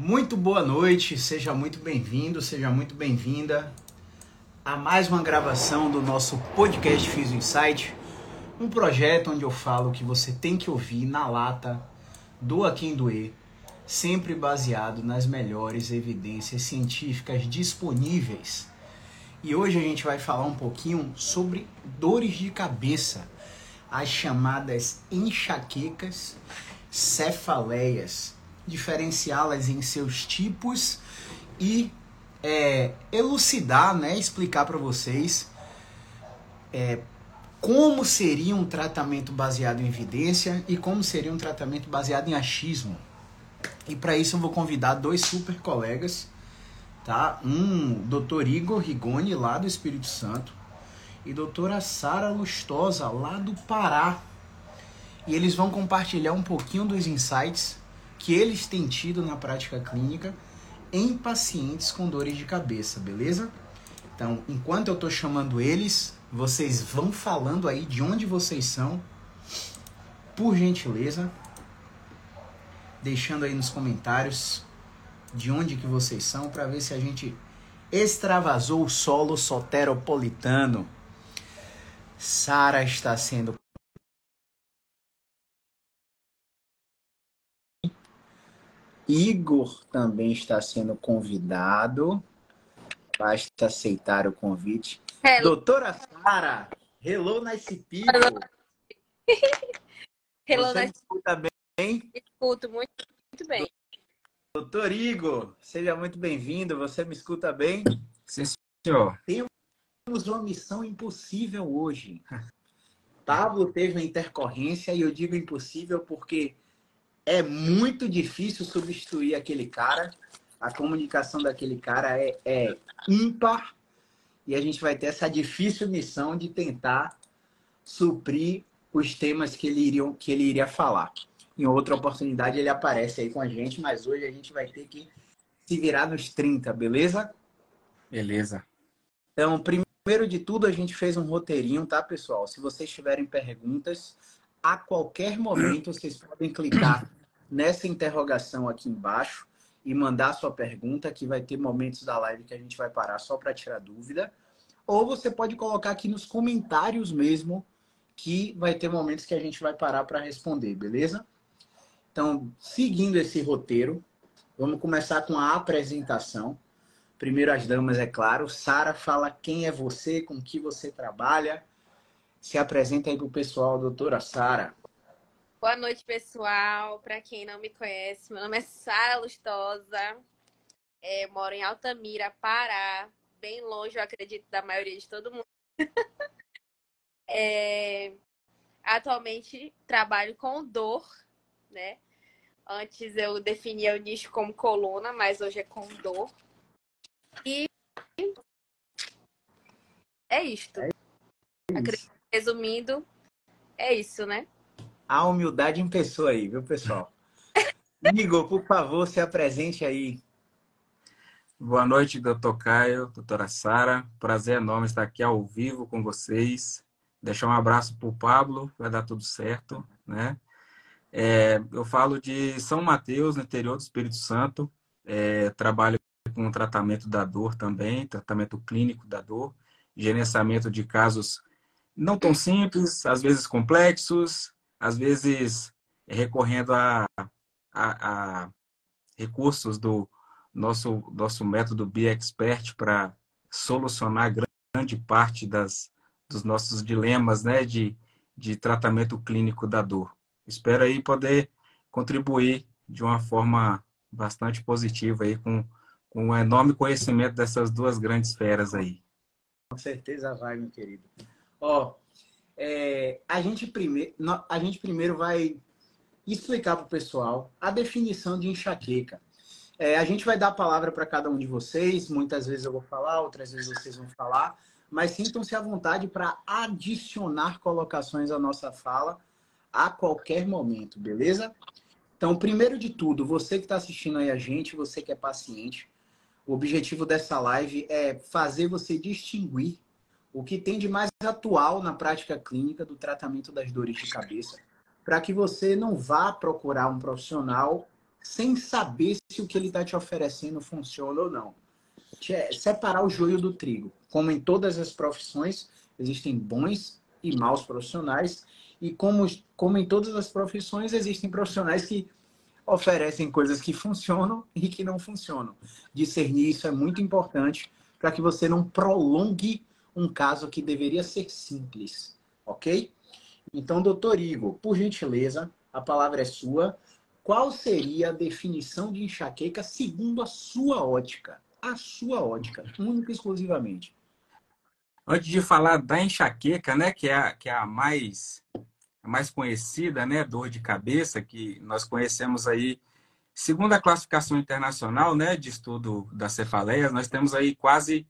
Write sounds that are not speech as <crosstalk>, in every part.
Muito boa noite, seja muito bem-vindo, seja muito bem-vinda a mais uma gravação do nosso podcast Fiz o Insight, um projeto onde eu falo que você tem que ouvir na lata, doa quem doer, sempre baseado nas melhores evidências científicas disponíveis. E hoje a gente vai falar um pouquinho sobre dores de cabeça, as chamadas enxaquecas, cefaleias diferenciá-las em seus tipos e é, elucidar, né, explicar para vocês é, como seria um tratamento baseado em evidência e como seria um tratamento baseado em achismo. E para isso eu vou convidar dois super colegas, tá? Um, Dr. Igor Rigoni, lá do Espírito Santo, e doutora Sara Lustosa, lá do Pará. E eles vão compartilhar um pouquinho dos insights que eles têm tido na prática clínica em pacientes com dores de cabeça, beleza? Então, enquanto eu estou chamando eles, vocês vão falando aí de onde vocês são, por gentileza, deixando aí nos comentários de onde que vocês são para ver se a gente extravasou o solo soteropolitano. Sara está sendo Igor também está sendo convidado. Basta aceitar o convite. Hello. Doutora Sara, hello nice people. Hello, hello Você nice... escuta bem? Escuto muito, muito bem. Doutor Igor, seja muito bem-vindo. Você me escuta bem? Sim, senhor. Temos uma missão impossível hoje. <laughs> Pablo teve uma intercorrência e eu digo impossível porque é muito difícil substituir aquele cara. A comunicação daquele cara é, é ímpar. E a gente vai ter essa difícil missão de tentar suprir os temas que ele, iria, que ele iria falar. Em outra oportunidade ele aparece aí com a gente, mas hoje a gente vai ter que se virar nos 30, beleza? Beleza. Então, primeiro de tudo, a gente fez um roteirinho, tá, pessoal? Se vocês tiverem perguntas, a qualquer momento vocês podem clicar nessa interrogação aqui embaixo e mandar sua pergunta, que vai ter momentos da live que a gente vai parar só para tirar dúvida. Ou você pode colocar aqui nos comentários mesmo, que vai ter momentos que a gente vai parar para responder, beleza? Então, seguindo esse roteiro, vamos começar com a apresentação. Primeiro as damas, é claro. Sara, fala quem é você, com que você trabalha. Se apresenta aí para o pessoal, doutora Sara. Boa noite, pessoal. Para quem não me conhece, meu nome é Sara Lustosa. É, moro em Altamira, Pará, bem longe, eu acredito, da maioria de todo mundo. <laughs> é, atualmente trabalho com dor, né? Antes eu definia o nicho como coluna, mas hoje é com dor. E é isto. É isso. Resumindo, é isso, né? A humildade em pessoa aí, viu, pessoal? <laughs> Igor, por favor, se apresente aí. Boa noite, doutor Caio, doutora Sara. Prazer enorme estar aqui ao vivo com vocês. Deixar um abraço para o Pablo, vai dar tudo certo, né? É, eu falo de São Mateus, no interior do Espírito Santo. É, trabalho com tratamento da dor também, tratamento clínico da dor, gerenciamento de casos não tão simples, às vezes complexos, às vezes recorrendo a, a, a recursos do nosso, nosso método BiExpert para solucionar grande parte das, dos nossos dilemas né, de, de tratamento clínico da dor. Espero aí poder contribuir de uma forma bastante positiva aí com, com um enorme conhecimento dessas duas grandes feras aí. Com certeza vai, meu querido. Ó, é, a, gente primeiro, a gente primeiro vai explicar para o pessoal a definição de enxaqueca. É, a gente vai dar a palavra para cada um de vocês. Muitas vezes eu vou falar, outras vezes vocês vão falar. Mas sintam-se à vontade para adicionar colocações à nossa fala a qualquer momento, beleza? Então, primeiro de tudo, você que está assistindo aí a gente, você que é paciente, o objetivo dessa live é fazer você distinguir o que tem de mais atual na prática clínica do tratamento das dores de cabeça, para que você não vá procurar um profissional sem saber se o que ele está te oferecendo funciona ou não. Separar o joio do trigo. Como em todas as profissões, existem bons e maus profissionais. E como, como em todas as profissões, existem profissionais que oferecem coisas que funcionam e que não funcionam. Discernir isso é muito importante para que você não prolongue um caso que deveria ser simples, ok? Então, doutor Igor, por gentileza, a palavra é sua. Qual seria a definição de enxaqueca segundo a sua ótica? A sua ótica, única e exclusivamente. Antes de falar da enxaqueca, né, que é a, que é a mais mais conhecida, né, dor de cabeça, que nós conhecemos aí, segundo a classificação internacional, né, de estudo das cefaleias, nós temos aí quase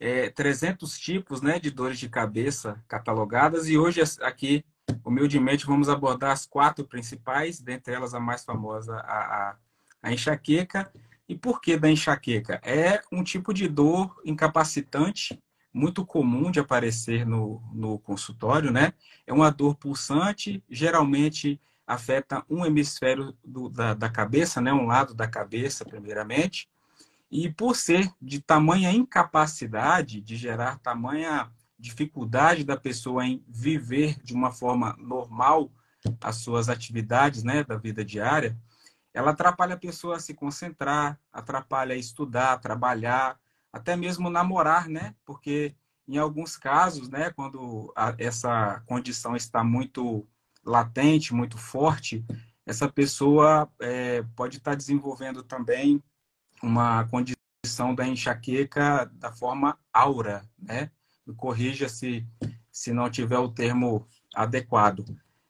é, 300 tipos, né, de dores de cabeça catalogadas e hoje aqui, humildemente, vamos abordar as quatro principais, dentre elas a mais famosa, a, a, a enxaqueca. E por que da enxaqueca? É um tipo de dor incapacitante muito comum de aparecer no, no consultório, né? É uma dor pulsante, geralmente afeta um hemisfério do, da, da cabeça, né? Um lado da cabeça, primeiramente. E por ser de tamanha incapacidade, de gerar tamanha dificuldade da pessoa em viver de uma forma normal as suas atividades, né, da vida diária, ela atrapalha a pessoa a se concentrar, atrapalha a estudar, trabalhar, até mesmo namorar, né? Porque em alguns casos, né, quando a, essa condição está muito latente, muito forte, essa pessoa é, pode estar desenvolvendo também uma condição da enxaqueca da forma aura, né? Corrija se, se não tiver o termo adequado.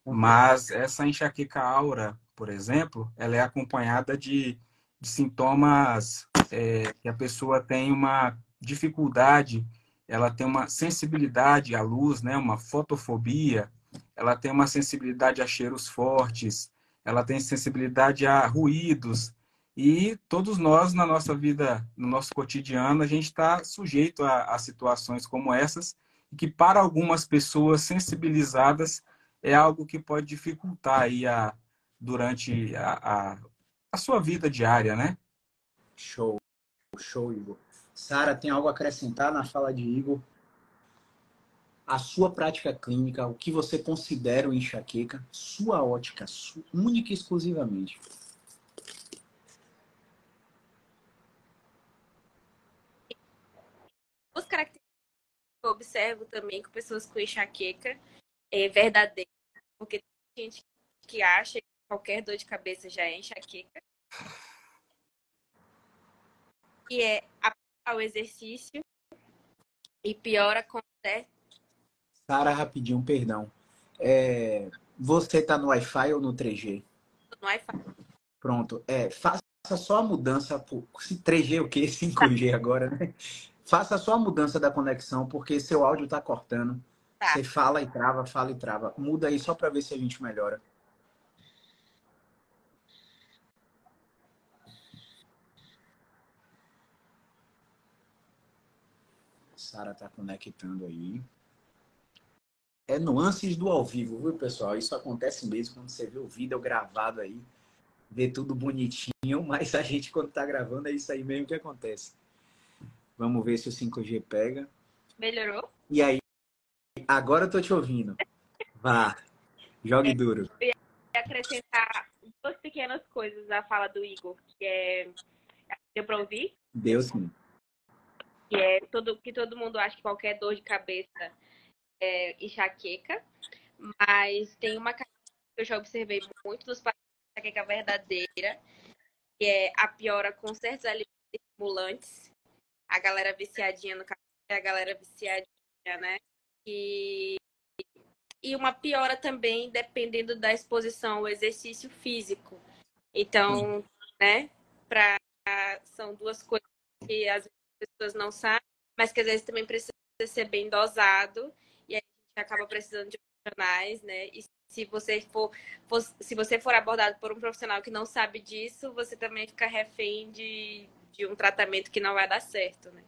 Mas essa enxaqueca aura, por exemplo, ela é acompanhada de, de sintomas é, que a pessoa tem uma dificuldade, ela tem uma sensibilidade à luz, né, uma fotofobia, ela tem uma sensibilidade a cheiros fortes, ela tem sensibilidade a ruídos, e todos nós, na nossa vida, no nosso cotidiano, a gente está sujeito a, a, situações como essas, que para algumas pessoas sensibilizadas é algo que pode dificultar aí a, durante a, a, a sua vida diária, né? Show, show, Igor. Sara, tem algo a acrescentar na fala de Igor? A sua prática clínica, o que você considera o enxaqueca, sua ótica, única e exclusivamente. As características que eu observo também com pessoas com enxaqueca é verdadeira, porque tem gente que acha que qualquer dor de cabeça já é enxaqueca que é o exercício e piora com Sara, rapidinho, perdão. É, você está no Wi-Fi ou no 3G? No Wi-Fi. Pronto. É, faça só a mudança. Por... 3G o quê? <laughs> 5G agora, né? Faça só a mudança da conexão, porque seu áudio está cortando. Tá. Você fala e trava, fala e trava. Muda aí só para ver se a gente melhora. Sara está conectando aí. É nuances do ao vivo, viu, pessoal? Isso acontece mesmo quando você vê o vídeo gravado aí, vê tudo bonitinho, <laughs> mas a gente, quando está gravando, é isso aí mesmo que acontece. Vamos ver se o 5G pega. Melhorou? E aí? Agora eu tô te ouvindo. Vá, jogue duro. Eu ia acrescentar duas pequenas coisas à fala do Igor, que é. Deu para ouvir? Deu sim que é todo, que todo mundo acha que qualquer dor de cabeça é enxaqueca, mas tem uma que eu já observei muito dos pacientes de enxaqueca verdadeira, que é a piora com certos alimentos estimulantes, a galera viciadinha no café, a galera viciadinha, né? E, e uma piora também dependendo da exposição ao exercício físico. Então, né, pra, são duas coisas que vezes pessoas não sabem, mas que às vezes também precisa ser bem dosado e aí a gente acaba precisando de profissionais, né? E se você for, for, se você for abordado por um profissional que não sabe disso, você também fica refém de, de um tratamento que não vai dar certo, né?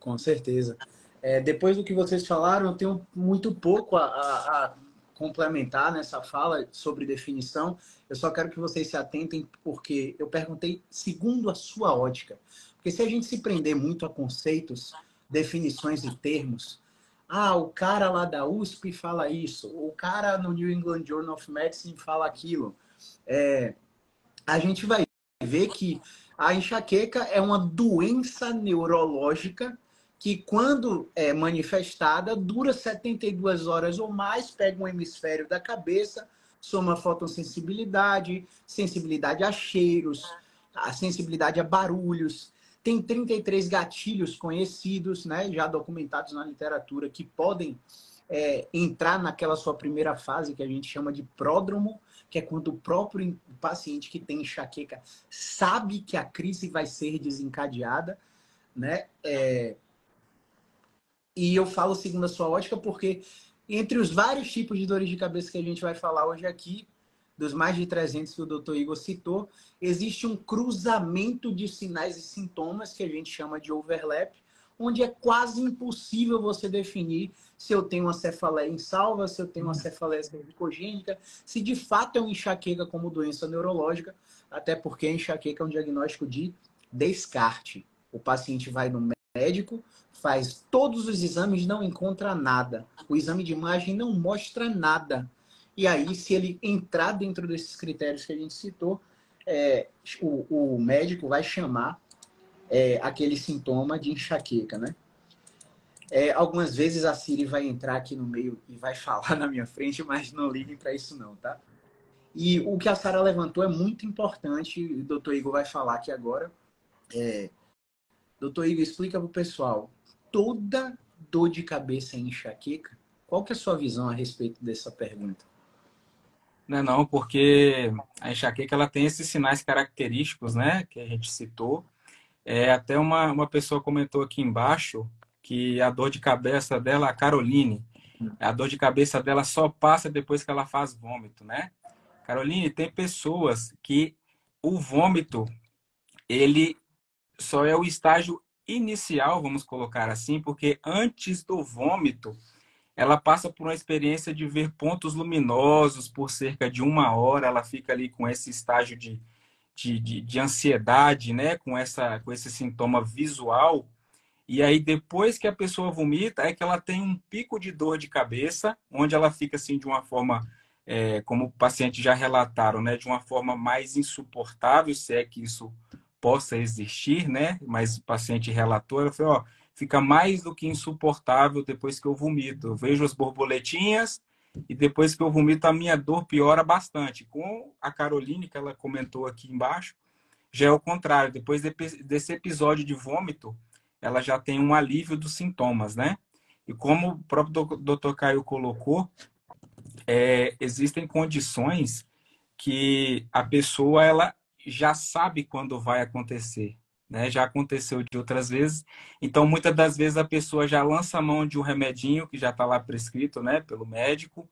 Com certeza. É, depois do que vocês falaram, eu tenho muito pouco a, a, a complementar nessa fala sobre definição, eu só quero que vocês se atentem, porque eu perguntei segundo a sua ótica. Porque se a gente se prender muito a conceitos, definições e termos, ah, o cara lá da USP fala isso, o cara no New England Journal of Medicine fala aquilo. É, a gente vai ver que a enxaqueca é uma doença neurológica que, quando é manifestada, dura 72 horas ou mais, pega um hemisfério da cabeça, soma fotossensibilidade, sensibilidade a cheiros, a sensibilidade a barulhos. Tem 33 gatilhos conhecidos, né, já documentados na literatura, que podem é, entrar naquela sua primeira fase que a gente chama de pródromo, que é quando o próprio paciente que tem enxaqueca sabe que a crise vai ser desencadeada, né? É, e eu falo segundo a sua ótica porque entre os vários tipos de dores de cabeça que a gente vai falar hoje aqui, dos mais de 300 que o Dr. Igor citou, existe um cruzamento de sinais e sintomas que a gente chama de overlap, onde é quase impossível você definir se eu tenho uma cefaleia em salva, se eu tenho uma cefaleia cervicogênica, se de fato é uma enxaqueca como doença neurológica, até porque a enxaqueca é um diagnóstico de descarte. O paciente vai no médico, faz todos os exames, não encontra nada. O exame de imagem não mostra nada. E aí, se ele entrar dentro desses critérios que a gente citou, é, o, o, médico vai chamar é, aquele sintoma de enxaqueca, né? É, algumas vezes a Siri vai entrar aqui no meio e vai falar na minha frente, mas não liguem para isso não, tá? E o que a Sara levantou é muito importante, o doutor Igor vai falar aqui agora. É, doutor Igor, explica para o pessoal toda dor de cabeça é enxaqueca? Qual que é a sua visão a respeito dessa pergunta? Não, é não, porque a enxaqueca ela tem esses sinais característicos, né, que a gente citou. É, até uma, uma pessoa comentou aqui embaixo que a dor de cabeça dela, a Caroline, a dor de cabeça dela só passa depois que ela faz vômito, né? Caroline, tem pessoas que o vômito, ele só é o estágio inicial, vamos colocar assim, porque antes do vômito, ela passa por uma experiência de ver pontos luminosos por cerca de uma hora, ela fica ali com esse estágio de, de, de, de ansiedade, né? com, essa, com esse sintoma visual. E aí, depois que a pessoa vomita, é que ela tem um pico de dor de cabeça, onde ela fica assim de uma forma, é, como o paciente já relataram, né? de uma forma mais insuportável, se é que isso possa existir, né? Mas o paciente relatou, ela falou, ó, fica mais do que insuportável depois que eu vomito. Eu vejo as borboletinhas e depois que eu vomito a minha dor piora bastante. Com a Caroline, que ela comentou aqui embaixo, já é o contrário. Depois desse episódio de vômito, ela já tem um alívio dos sintomas, né? E como o próprio doutor Caio colocou, é, existem condições que a pessoa ela já sabe quando vai acontecer. Né? Já aconteceu de outras vezes. Então, muitas das vezes a pessoa já lança a mão de um remedinho que já está lá prescrito né, pelo médico,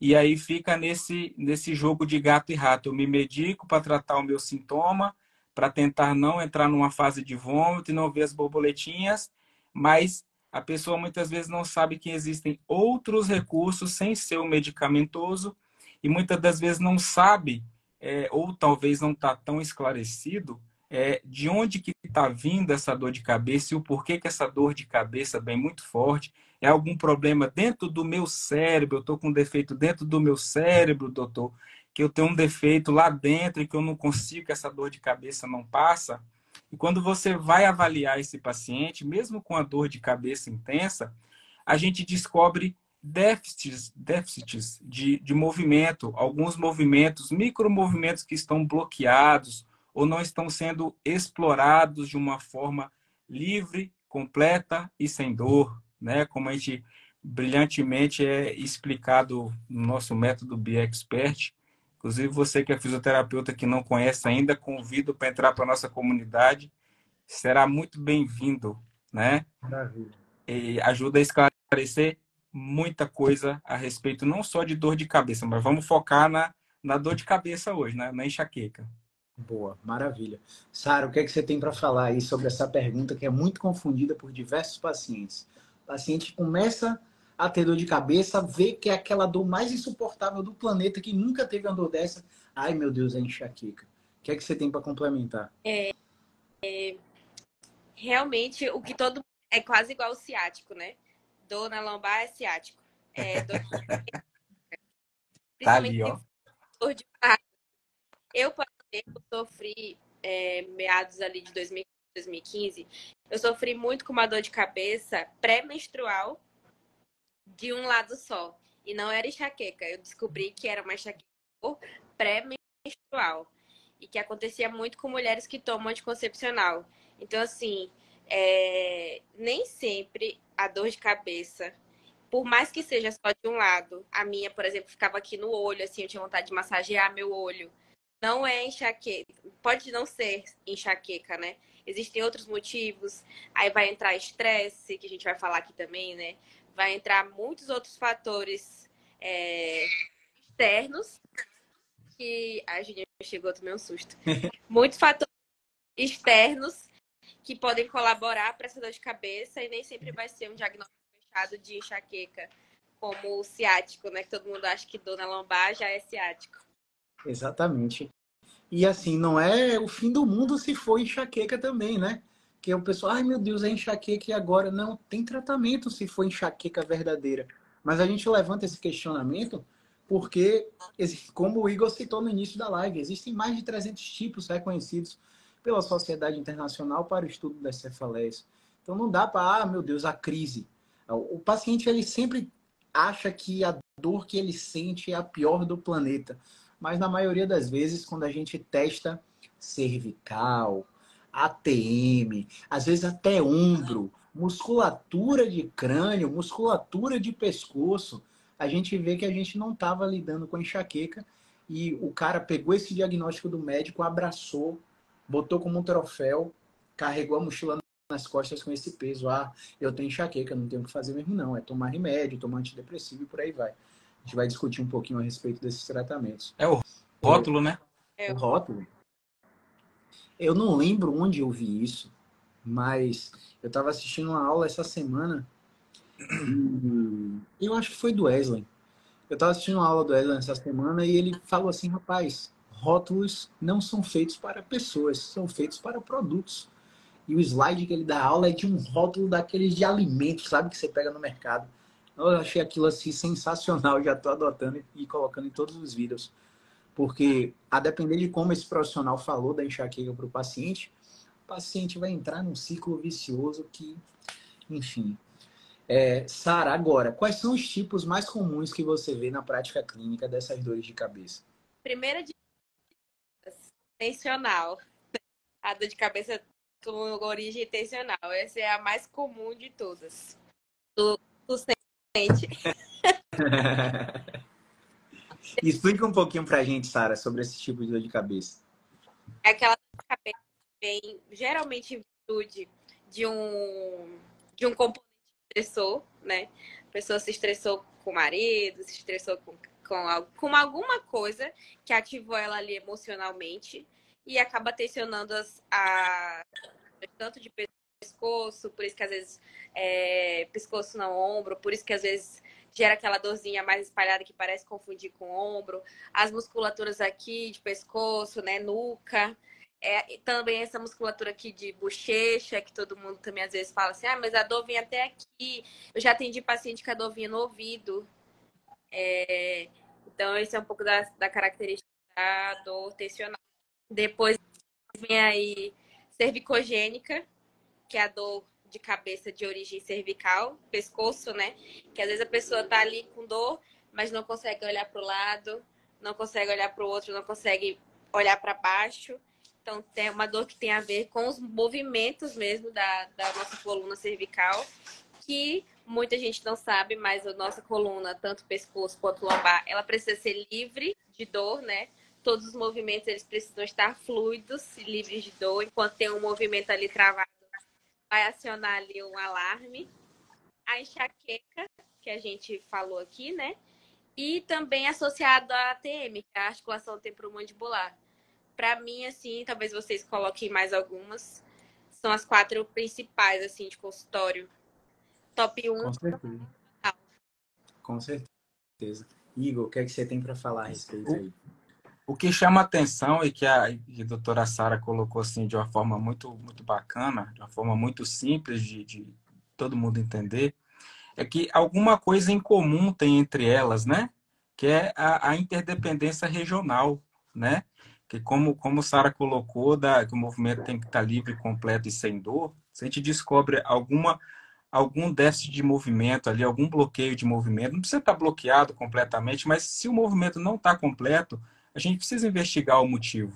e aí fica nesse, nesse jogo de gato e rato. Eu me medico para tratar o meu sintoma, para tentar não entrar numa fase de vômito e não ver as borboletinhas, mas a pessoa muitas vezes não sabe que existem outros recursos sem ser o medicamentoso e muitas das vezes não sabe é, ou talvez não está tão esclarecido é, de onde que está vindo essa dor de cabeça e o porquê que essa dor de cabeça vem muito forte. É algum problema dentro do meu cérebro? Eu estou com um defeito dentro do meu cérebro, doutor? Que eu tenho um defeito lá dentro e que eu não consigo, que essa dor de cabeça não passa? E quando você vai avaliar esse paciente, mesmo com a dor de cabeça intensa, a gente descobre déficits, déficits de, de movimento, alguns movimentos, micromovimentos que estão bloqueados ou não estão sendo explorados de uma forma livre, completa e sem dor, né? Como a gente brilhantemente é explicado no nosso método BiExpert. Inclusive, você que é fisioterapeuta que não conhece ainda, convido para entrar para a nossa comunidade. Será muito bem-vindo, né? Maravilha. E ajuda a esclarecer muita coisa a respeito não só de dor de cabeça, mas vamos focar na, na dor de cabeça hoje, né? na enxaqueca. Boa, maravilha. Sara, o que é que você tem para falar aí sobre essa pergunta que é muito confundida por diversos pacientes? O paciente começa a ter dor de cabeça, vê que é aquela dor mais insuportável do planeta, que nunca teve uma dor dessa. Ai, meu Deus, é enxaqueca. O que é que você tem para complementar? É, é, realmente, o que todo é quase igual o ciático, né? Dor na lombar é ciático. É, <laughs> dor... tá ali, ó. Dor de Eu, por exemplo, sofri é, meados ali de 2015, eu sofri muito com uma dor de cabeça pré-menstrual de um lado só. E não era enxaqueca. Eu descobri que era uma enxaqueca pré-menstrual. E que acontecia muito com mulheres que tomam anticoncepcional. Então, assim, é... nem sempre a dor de cabeça, por mais que seja só de um lado, a minha, por exemplo, ficava aqui no olho, assim, eu tinha vontade de massagear meu olho. Não é enxaqueca. Pode não ser enxaqueca, né? Existem outros motivos. Aí vai entrar estresse, que a gente vai falar aqui também, né? vai entrar muitos outros fatores é, externos que. a gente chegou, tomei um susto. <laughs> muitos fatores externos que podem colaborar para essa dor de cabeça e nem sempre vai ser um diagnóstico fechado de enxaqueca, como o ciático, né? Que todo mundo acha que dor na lombar já é ciático. Exatamente. E assim, não é o fim do mundo se for enxaqueca também, né? que o pessoal, ai meu Deus, é enxaqueca e agora? Não, tem tratamento se for enxaqueca verdadeira. Mas a gente levanta esse questionamento porque, como o Igor citou no início da live, existem mais de 300 tipos reconhecidos pela Sociedade Internacional para o Estudo das Cefaleias. Então não dá para, ah, meu Deus, a crise. O paciente ele sempre acha que a dor que ele sente é a pior do planeta. Mas na maioria das vezes, quando a gente testa cervical, ATM, às vezes até ombro, musculatura de crânio, musculatura de pescoço, a gente vê que a gente não estava lidando com enxaqueca e o cara pegou esse diagnóstico do médico, abraçou, botou como um troféu, carregou a mochila nas costas com esse peso. Ah, eu tenho enxaqueca, não tenho o que fazer mesmo não, é tomar remédio, tomar antidepressivo e por aí vai. A gente vai discutir um pouquinho a respeito desses tratamentos. É o rótulo, né? É o rótulo. Eu não lembro onde eu vi isso, mas eu estava assistindo uma aula essa semana. E eu acho que foi do Wesley. Eu estava assistindo uma aula do Wesley essa semana e ele falou assim, rapaz, rótulos não são feitos para pessoas, são feitos para produtos. E o slide que ele dá aula é de um rótulo daqueles de alimentos, sabe, que você pega no mercado. Eu achei aquilo assim sensacional, <laughs> já estou adotando e colocando em todos os vídeos. Porque, a depender de como esse profissional falou da enxaqueca para o paciente, o paciente vai entrar num ciclo vicioso que, enfim. É, Sara, agora, quais são os tipos mais comuns que você vê na prática clínica dessas dores de cabeça? Primeira de tensional. A dor de cabeça com origem tensional. Essa é a mais comum de todas. Tu, tu sente. <laughs> Explica um pouquinho pra gente, Sara, sobre esse tipo de dor de cabeça. É aquela dor de cabeça que vem geralmente em virtude de um, de um componente estressor, né? A pessoa se estressou com o marido, se estressou com, com, com alguma coisa que ativou ela ali emocionalmente e acaba tensionando as, a, tanto de pescoço, por isso que às vezes é, pescoço no ombro, por isso que às vezes gera aquela dorzinha mais espalhada que parece confundir com ombro, as musculaturas aqui de pescoço, né, nuca, é, também essa musculatura aqui de bochecha, que todo mundo também às vezes fala assim, ah, mas a dor vem até aqui. Eu já atendi paciente com a dor vinha no ouvido. É, então, esse é um pouco da, da característica da dor tensional. Depois vem aí cervicogênica, que é a dor de cabeça de origem cervical, pescoço, né? Que às vezes a pessoa tá ali com dor, mas não consegue olhar para o lado, não consegue olhar para o outro, não consegue olhar para baixo. Então, tem uma dor que tem a ver com os movimentos mesmo da, da nossa coluna cervical, que muita gente não sabe, mas a nossa coluna, tanto pescoço quanto lombar, ela precisa ser livre de dor, né? Todos os movimentos eles precisam estar fluidos, livres de dor, enquanto tem um movimento ali travado, vai acionar ali um alarme. A enxaqueca, que a gente falou aqui, né? E também associado à ATM, que é a articulação temporomandibular. Para mim, assim, talvez vocês coloquem mais algumas. São as quatro principais, assim, de consultório. Top 1. Com certeza. Com certeza. Igor, o que é que você tem para falar a respeito aí? O que chama atenção e que a, que a doutora Sara colocou assim de uma forma muito, muito bacana, de uma forma muito simples de, de todo mundo entender, é que alguma coisa em comum tem entre elas, né? Que é a, a interdependência regional, né? Que como, como Sara colocou, da, que o movimento tem que estar livre, completo e sem dor, se a gente descobre alguma algum déficit de movimento ali, algum bloqueio de movimento, não precisa estar bloqueado completamente, mas se o movimento não está completo, a gente precisa investigar o motivo,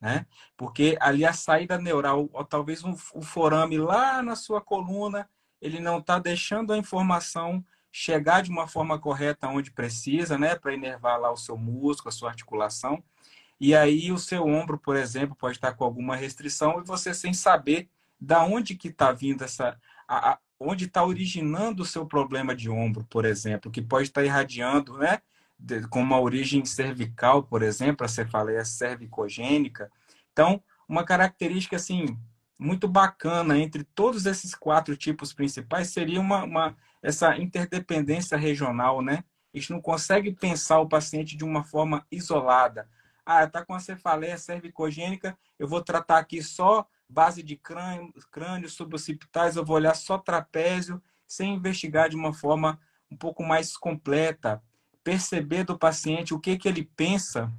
né? Porque ali a saída neural, ou talvez um, um forame lá na sua coluna, ele não está deixando a informação chegar de uma forma correta onde precisa, né? Para inervar lá o seu músculo, a sua articulação. E aí o seu ombro, por exemplo, pode estar com alguma restrição e você sem saber da onde que está vindo essa, a, a, onde está originando o seu problema de ombro, por exemplo, que pode estar irradiando, né? Com uma origem cervical, por exemplo, a cefaleia cervicogênica. Então, uma característica assim muito bacana entre todos esses quatro tipos principais seria uma, uma essa interdependência regional, né? A gente não consegue pensar o paciente de uma forma isolada. Ah, está com a cefaleia cervicogênica, eu vou tratar aqui só base de crânio, crânio suboccipitais, eu vou olhar só trapézio, sem investigar de uma forma um pouco mais completa, perceber do paciente o que, que ele pensa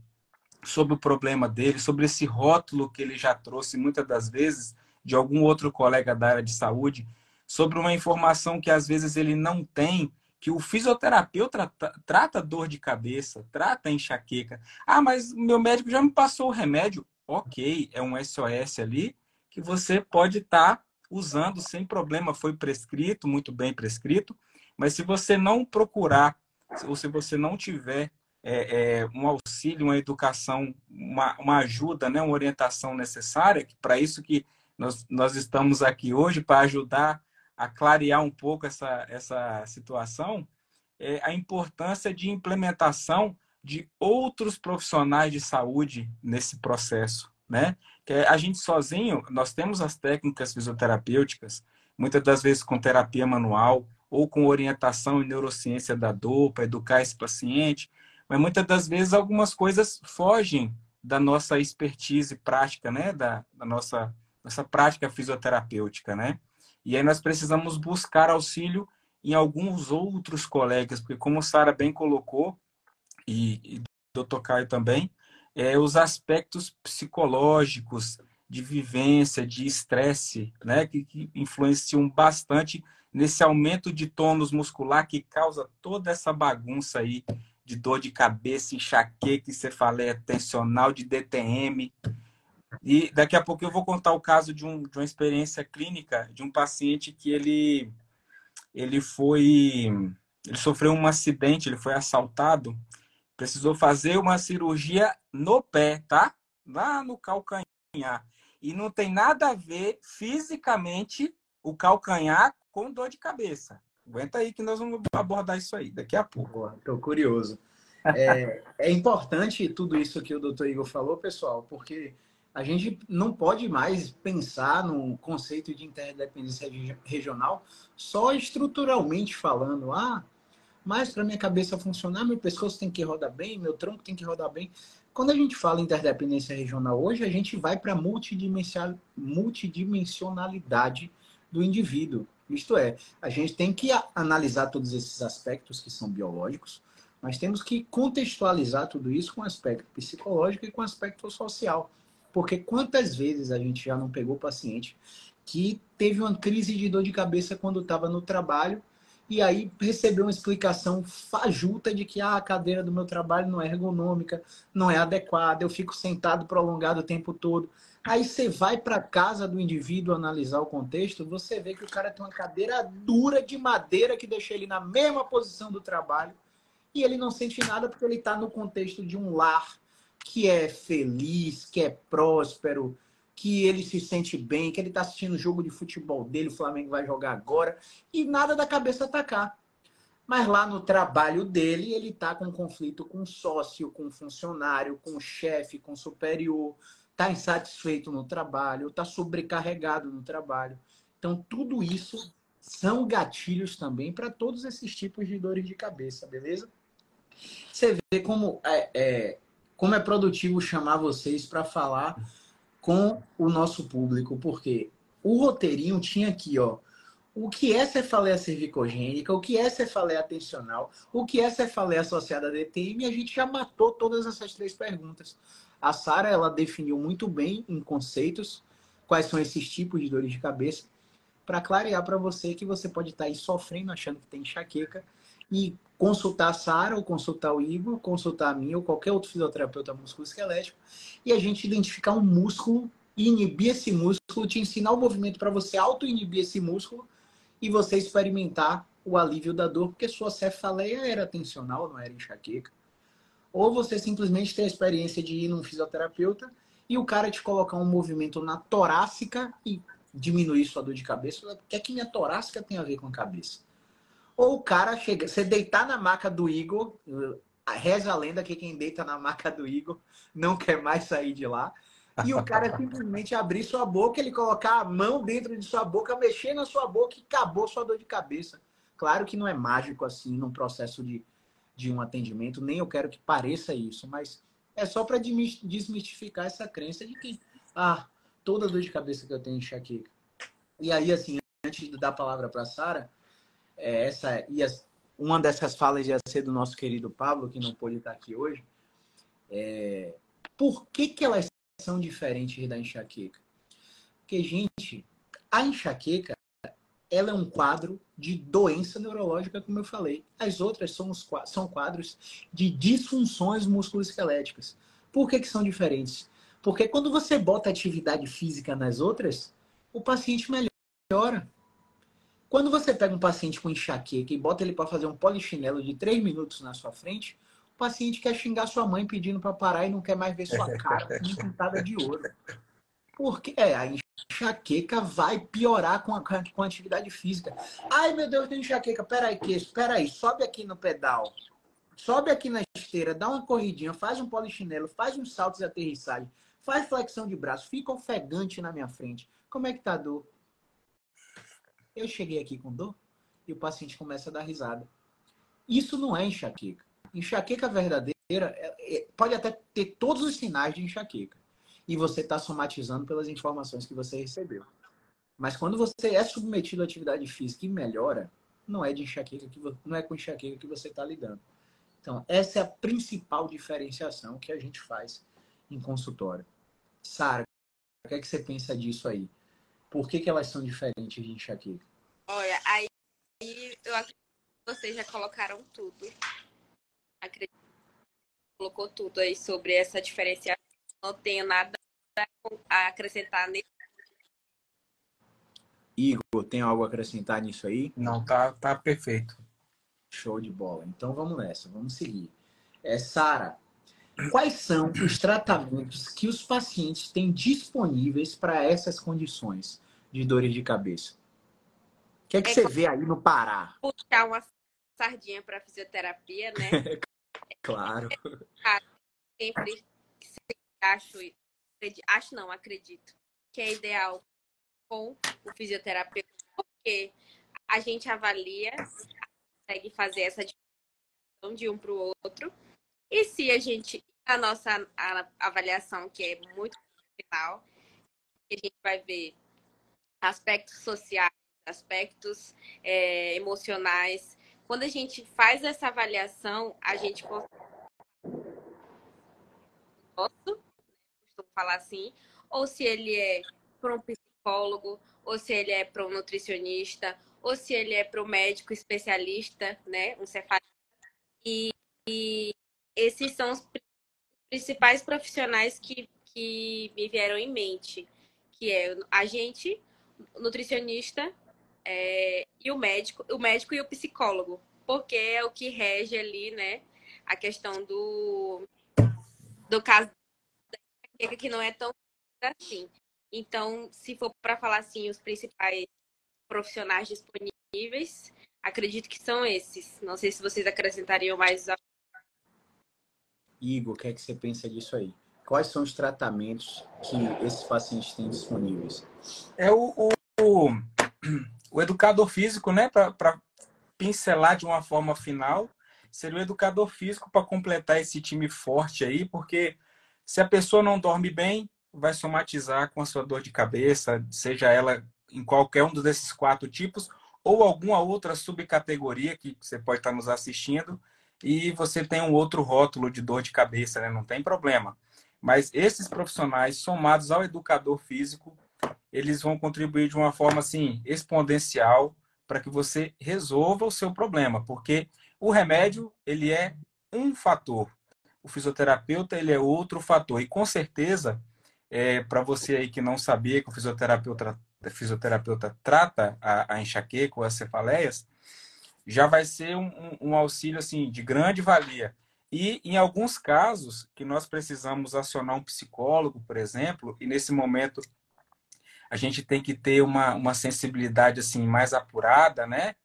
sobre o problema dele, sobre esse rótulo que ele já trouxe muitas das vezes de algum outro colega da área de saúde, sobre uma informação que às vezes ele não tem, que o fisioterapeuta trata, trata dor de cabeça, trata enxaqueca. Ah, mas meu médico já me passou o remédio. Ok, é um SOS ali que você pode estar tá usando sem problema, foi prescrito, muito bem prescrito, mas se você não procurar ou se você não tiver é, é, um auxílio, uma educação, uma, uma ajuda, né, uma orientação necessária, para isso que nós, nós estamos aqui hoje, para ajudar a clarear um pouco essa, essa situação, é a importância de implementação de outros profissionais de saúde nesse processo, né? Que a gente sozinho, nós temos as técnicas fisioterapêuticas, muitas das vezes com terapia manual, ou com orientação em neurociência da dor para educar esse paciente, mas muitas das vezes algumas coisas fogem da nossa expertise prática, né, da, da nossa nossa prática fisioterapêutica, né? E aí nós precisamos buscar auxílio em alguns outros colegas, porque como Sara bem colocou e, e Dr. Caio também, é, os aspectos psicológicos de vivência, de estresse, né, que, que influenciam bastante nesse aumento de tônus muscular que causa toda essa bagunça aí de dor de cabeça, enxaqueca, cefaleia tensional, de DTM. E daqui a pouco eu vou contar o caso de, um, de uma experiência clínica de um paciente que ele, ele foi. Ele sofreu um acidente, ele foi assaltado, precisou fazer uma cirurgia no pé, tá? Lá no calcanhar. E não tem nada a ver fisicamente o calcanhar com dor de cabeça. Aguenta aí que nós vamos abordar isso aí daqui a pouco. Estou curioso. É, é, importante tudo isso que o doutor Igor falou, pessoal, porque a gente não pode mais pensar no conceito de interdependência regional só estruturalmente falando. Ah, mas para minha cabeça funcionar, meu pescoço tem que rodar bem, meu tronco tem que rodar bem. Quando a gente fala interdependência regional hoje, a gente vai para multidimensionalidade do indivíduo. Isto é, a gente tem que analisar todos esses aspectos que são biológicos, mas temos que contextualizar tudo isso com o aspecto psicológico e com o aspecto social. Porque quantas vezes a gente já não pegou paciente que teve uma crise de dor de cabeça quando estava no trabalho e aí recebeu uma explicação fajuta de que ah, a cadeira do meu trabalho não é ergonômica, não é adequada, eu fico sentado prolongado o tempo todo. Aí você vai para casa do indivíduo analisar o contexto, você vê que o cara tem uma cadeira dura de madeira que deixa ele na mesma posição do trabalho e ele não sente nada porque ele está no contexto de um lar que é feliz, que é próspero, que ele se sente bem, que ele está assistindo o jogo de futebol dele, o Flamengo vai jogar agora, e nada da cabeça atacar. Mas lá no trabalho dele, ele está com conflito com sócio, com funcionário, com chefe, com superior, está insatisfeito no trabalho, está sobrecarregado no trabalho. Então, tudo isso são gatilhos também para todos esses tipos de dores de cabeça, beleza? Você vê como é, é como é produtivo chamar vocês para falar com o nosso público, porque o roteirinho tinha aqui, ó, o que é cefaleia cervicogênica, o que é cefaleia atencional, o que é cefaleia associada a DTM, e a gente já matou todas essas três perguntas. A Sara, ela definiu muito bem em conceitos quais são esses tipos de dores de cabeça, para clarear para você que você pode estar tá aí sofrendo, achando que tem enxaqueca, e consultar a Sara, ou consultar o Igor, consultar a mim, ou qualquer outro fisioterapeuta musculoesquelético, e a gente identificar um músculo, inibir esse músculo, te ensinar o movimento para você auto-inibir esse músculo, e você experimentar o alívio da dor, porque sua cefaleia era tensional, não era enxaqueca. Ou você simplesmente tem a experiência de ir num fisioterapeuta e o cara te colocar um movimento na torácica e diminuir sua dor de cabeça. O que é que minha torácica tem a ver com a cabeça? Ou o cara chega, você deitar na maca do Igor, reza a lenda que quem deita na maca do Igor não quer mais sair de lá e o cara <laughs> simplesmente abrir sua boca, ele colocar a mão dentro de sua boca, mexer na sua boca e acabou sua dor de cabeça. Claro que não é mágico assim num processo de, de um atendimento, nem eu quero que pareça isso, mas é só para desmistificar essa crença de que, ah, toda dor de cabeça que eu tenho enxaqueca. E aí, assim, antes de dar a palavra para a Sara, é, essa ia, uma dessas falas ia ser do nosso querido Pablo, que não pôde estar aqui hoje. É, por que, que elas são diferentes da enxaqueca? Porque, gente, a enxaqueca ela é um quadro de doença neurológica, como eu falei. As outras são, os, são quadros de disfunções musculoesqueléticas. Por que, que são diferentes? Porque quando você bota atividade física nas outras, o paciente melhora. Quando você pega um paciente com enxaqueca e bota ele para fazer um polichinelo de 3 minutos na sua frente, o paciente quer xingar sua mãe pedindo para parar e não quer mais ver sua <laughs> cara pintada de ouro. Porque é, a enxaqueca vai piorar com a, com a atividade física. Ai, meu Deus, tem enxaqueca. Peraí, que Peraí, sobe aqui no pedal. Sobe aqui na esteira, dá uma corridinha, faz um polichinelo, faz uns saltos de aterrissagem, faz flexão de braço, fica ofegante na minha frente. Como é que tá a dor? Eu cheguei aqui com dor e o paciente começa a dar risada. Isso não é enxaqueca. Enxaqueca verdadeira é, é, pode até ter todos os sinais de enxaqueca. E você está somatizando pelas informações que você recebeu. Mas quando você é submetido à atividade física e melhora, não é de enxaqueca que não é com enxaqueca que você está lidando. Então, essa é a principal diferenciação que a gente faz em consultório. Sara, o que é que você pensa disso aí? Por que, que elas são diferentes de enxaqueca? Olha, aí eu acredito que vocês já colocaram tudo acredito colocou tudo aí sobre essa diferenciação. Não tenho nada a acrescentar nesse. Igor, tem algo a acrescentar nisso aí? Não, tá, tá perfeito. Show de bola. Então vamos nessa, vamos seguir. É, Sara, quais são os tratamentos que os pacientes têm disponíveis para essas condições de dores de cabeça? O que é que é você vê aí no Pará? Puxar uma sardinha para fisioterapia, né? <laughs> Claro. Sempre acho, acho não, acredito que é ideal com o fisioterapeuta, porque a gente avalia, consegue fazer essa diferenciação de um para o outro. E se a gente, a nossa avaliação, que é muito final, a gente vai ver aspectos sociais, aspectos é, emocionais, quando a gente faz essa avaliação, a gente consegue costumo falar assim, ou se ele é para um psicólogo, ou se ele é para um nutricionista, ou se ele é para um médico especialista, né, um cefalista. E, e esses são os principais profissionais que, que me vieram em mente, que é a gente, nutricionista, é, e o médico, o médico e o psicólogo, porque é o que rege ali, né, a questão do, do caso da que não é tão assim. Então, se for para falar assim, os principais profissionais disponíveis, acredito que são esses. Não sei se vocês acrescentariam mais. Igor, o que é que você pensa disso aí? Quais são os tratamentos que esses pacientes têm disponíveis? É o, o, o educador físico, né, para pincelar de uma forma final, seria o educador físico para completar esse time forte aí, porque se a pessoa não dorme bem, vai somatizar com a sua dor de cabeça, seja ela em qualquer um desses quatro tipos, ou alguma outra subcategoria que você pode estar nos assistindo, e você tem um outro rótulo de dor de cabeça, né? Não tem problema. Mas esses profissionais, somados ao educador físico, eles vão contribuir de uma forma assim exponencial para que você resolva o seu problema, porque o remédio ele é um fator, o fisioterapeuta ele é outro fator e com certeza é, para você aí que não sabia que o fisioterapeuta fisioterapeuta trata a, a enxaqueca ou as cefaleias, já vai ser um, um, auxílio assim de grande valia e em alguns casos que nós precisamos acionar um psicólogo, por exemplo, e nesse momento a gente tem que ter uma, uma sensibilidade assim mais apurada, né?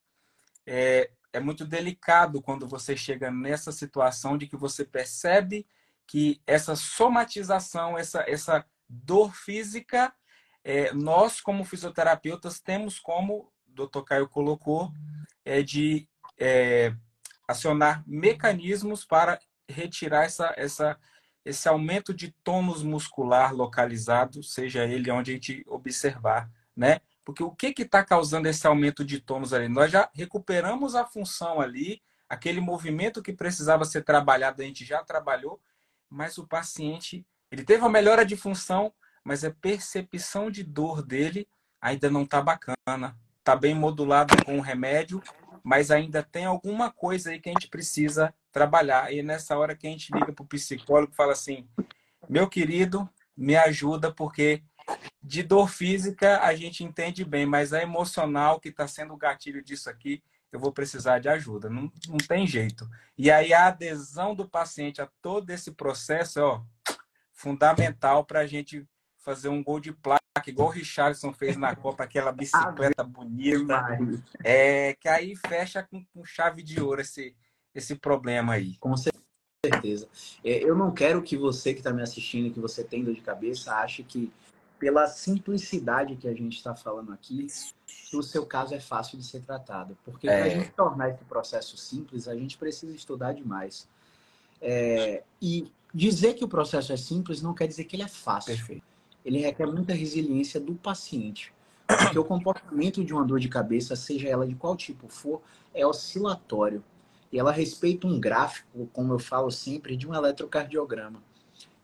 É, é muito delicado quando você chega nessa situação de que você percebe que essa somatização, essa, essa dor física, é, nós como fisioterapeutas temos como o Dr. Caio colocou, é de é, acionar mecanismos para retirar essa, essa, esse aumento de tônus muscular localizado, seja ele onde a gente observar, né? Porque o que está causando esse aumento de tônus ali? Nós já recuperamos a função ali, aquele movimento que precisava ser trabalhado, a gente já trabalhou, mas o paciente, ele teve uma melhora de função, mas a percepção de dor dele ainda não está bacana. Está bem modulado com o remédio, mas ainda tem alguma coisa aí que a gente precisa trabalhar. E nessa hora que a gente liga para o psicólogo fala assim: meu querido, me ajuda, porque de dor física a gente entende bem, mas a emocional que está sendo o gatilho disso aqui, eu vou precisar de ajuda. Não, não tem jeito. E aí a adesão do paciente a todo esse processo é ó, fundamental para a gente fazer um gol de placa, igual o Richardson fez na Copa, aquela bicicleta bonita. É, que aí fecha com, com chave de ouro esse, esse problema aí. Com certeza. É, eu não quero que você que está me assistindo, que você tem dor de cabeça, ache que pela simplicidade que a gente está falando aqui, o seu caso é fácil de ser tratado. Porque é. para a gente tornar esse processo simples, a gente precisa estudar demais. É, e dizer que o processo é simples não quer dizer que ele é fácil. Perfeito ele requer muita resiliência do paciente. Porque o comportamento de uma dor de cabeça, seja ela de qual tipo for, é oscilatório. E ela respeita um gráfico, como eu falo sempre, de um eletrocardiograma.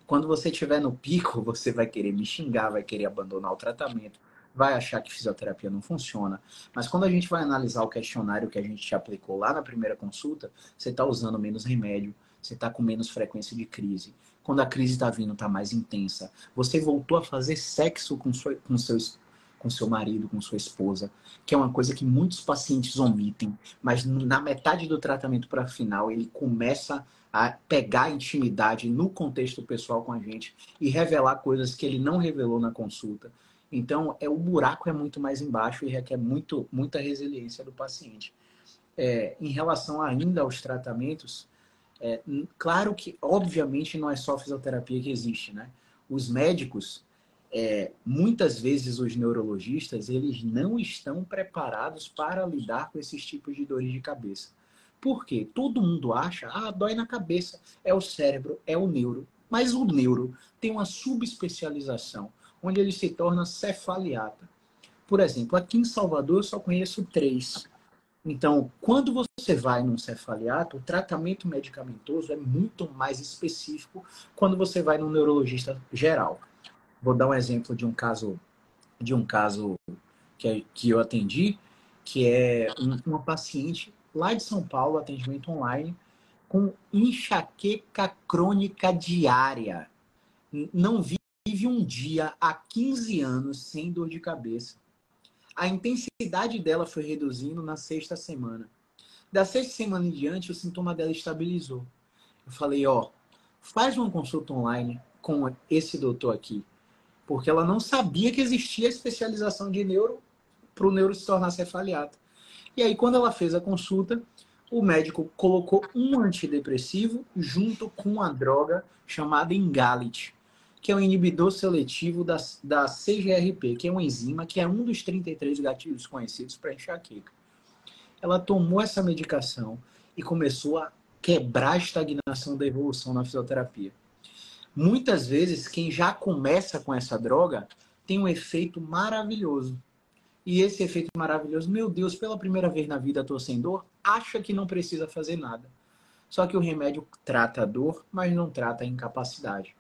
Quando você estiver no pico, <laughs> você vai querer me xingar, vai querer abandonar o tratamento, vai achar que fisioterapia não funciona. Mas quando a gente vai analisar o questionário que a gente te aplicou lá na primeira consulta, você está usando menos remédio, você está com menos frequência de crise. Quando a crise está vindo, está mais intensa. Você voltou a fazer sexo com, sua, com, seus, com seu marido, com sua esposa, que é uma coisa que muitos pacientes omitem. Mas na metade do tratamento para final, ele começa a pegar a intimidade no contexto pessoal com a gente e revelar coisas que ele não revelou na consulta. Então, é o buraco é muito mais embaixo e requer muito, muita resiliência do paciente. É, em relação ainda aos tratamentos, é, claro que, obviamente, não é só fisioterapia que existe, né? Os médicos, é, muitas vezes os neurologistas, eles não estão preparados para lidar com esses tipos de dores de cabeça. Por quê? Todo mundo acha, ah, dói na cabeça, é o cérebro, é o neuro. Mas o neuro tem uma subespecialização, onde ele se torna cefaliata. Por exemplo, aqui em Salvador eu só conheço três. Então, quando você vai num cefaliato, o tratamento medicamentoso é muito mais específico quando você vai num neurologista geral. Vou dar um exemplo de um caso de um caso que, que eu atendi, que é uma paciente lá de São Paulo, atendimento online, com enxaqueca crônica diária. Não vive um dia há 15 anos sem dor de cabeça a intensidade dela foi reduzindo na sexta semana. Da sexta semana em diante, o sintoma dela estabilizou. Eu falei, ó, faz uma consulta online com esse doutor aqui. Porque ela não sabia que existia especialização de neuro para o neuro se tornar cefaliato. E aí, quando ela fez a consulta, o médico colocou um antidepressivo junto com uma droga chamada Ingalit, que é o inibidor seletivo da, da CGRP, que é uma enzima que é um dos 33 gatilhos conhecidos para enxaqueca. Ela tomou essa medicação e começou a quebrar a estagnação da evolução na fisioterapia. Muitas vezes, quem já começa com essa droga tem um efeito maravilhoso. E esse efeito maravilhoso, meu Deus, pela primeira vez na vida estou sem dor, acha que não precisa fazer nada. Só que o remédio trata a dor, mas não trata a incapacidade.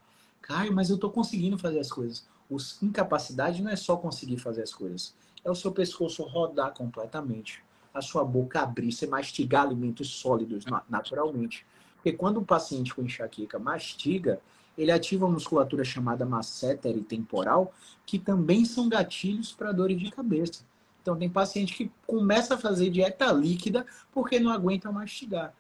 Caio, mas eu estou conseguindo fazer as coisas. Os incapacidade não é só conseguir fazer as coisas. É o seu pescoço rodar completamente. A sua boca abrir, você mastigar alimentos sólidos naturalmente. Porque quando o paciente com enxaqueca mastiga, ele ativa a musculatura chamada masséter temporal, que também são gatilhos para dores de cabeça. Então, tem paciente que começa a fazer dieta líquida porque não aguenta mastigar.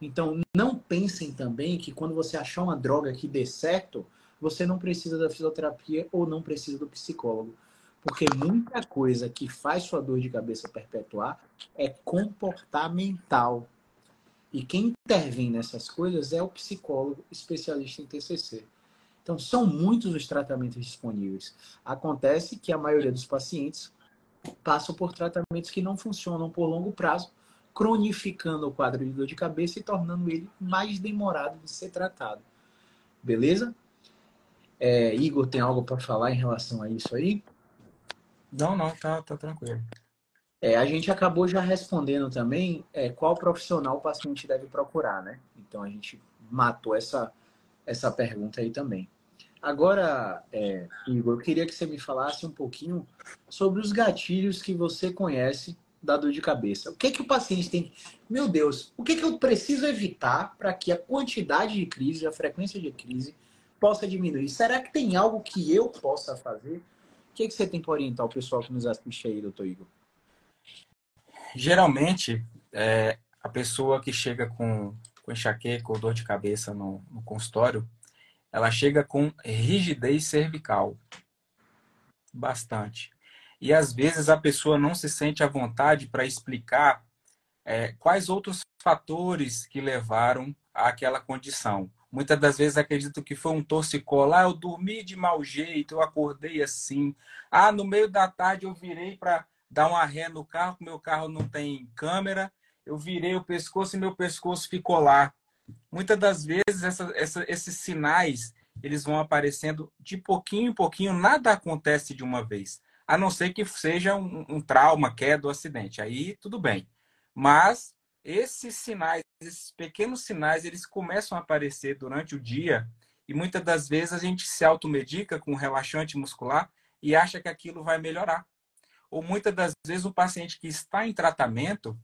Então, não pensem também que quando você achar uma droga que dê certo, você não precisa da fisioterapia ou não precisa do psicólogo. Porque muita coisa que faz sua dor de cabeça perpetuar é comportamental. E quem intervém nessas coisas é o psicólogo especialista em TCC. Então, são muitos os tratamentos disponíveis. Acontece que a maioria dos pacientes passam por tratamentos que não funcionam por longo prazo, cronificando o quadro de dor de cabeça e tornando ele mais demorado de ser tratado. Beleza? É, Igor, tem algo para falar em relação a isso aí? Não, não, tá, tá tranquilo. É, a gente acabou já respondendo também é, qual profissional o paciente deve procurar, né? Então a gente matou essa, essa pergunta aí também. Agora, é, Igor, eu queria que você me falasse um pouquinho sobre os gatilhos que você conhece da dor de cabeça. O que que o paciente tem? Meu Deus, o que que eu preciso evitar para que a quantidade de crise, a frequência de crise possa diminuir? Será que tem algo que eu possa fazer? O que, que você tem para orientar o pessoal que nos assiste aí, doutor Igor? Geralmente, é, a pessoa que chega com, com enxaqueca ou dor de cabeça no, no consultório, ela chega com rigidez cervical. Bastante. E às vezes a pessoa não se sente à vontade para explicar é, quais outros fatores que levaram àquela condição. Muitas das vezes acredito que foi um torcicolo. Ah, eu dormi de mau jeito, eu acordei assim. Ah, no meio da tarde eu virei para dar uma ré no carro, meu carro não tem câmera, eu virei o pescoço e meu pescoço ficou lá. Muitas das vezes essa, essa, esses sinais eles vão aparecendo de pouquinho em pouquinho, nada acontece de uma vez, a não ser que seja um, um trauma, queda ou acidente. Aí tudo bem. Mas esses sinais, esses pequenos sinais, eles começam a aparecer durante o dia e muitas das vezes a gente se automedica com relaxante muscular e acha que aquilo vai melhorar ou muitas das vezes o paciente que está em tratamento,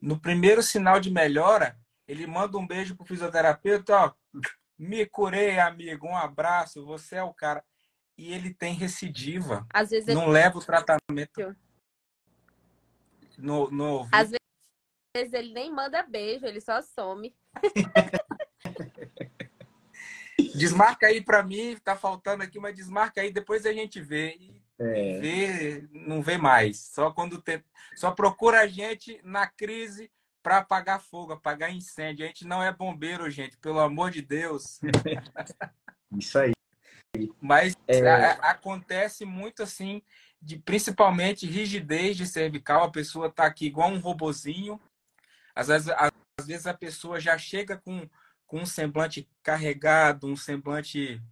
no primeiro sinal de melhora, ele manda um beijo para o fisioterapeuta, ó, me curei, amigo, um abraço, você é o cara. E ele tem recidiva. Às vezes não ele... leva o tratamento. No, no Às vezes ele nem manda beijo, ele só some. <laughs> desmarca aí para mim, tá faltando aqui, mas desmarca aí, depois a gente vê. E é. Vê, não vê mais. Só quando tem, só procura a gente na crise para apagar fogo, apagar incêndio. A gente não é bombeiro, gente, pelo amor de Deus. <laughs> Isso aí. Mas é... a, acontece muito assim, de principalmente rigidez de cervical. A pessoa tá aqui igual um robozinho. Às vezes, às vezes a pessoa já chega com, com um semblante carregado, um semblante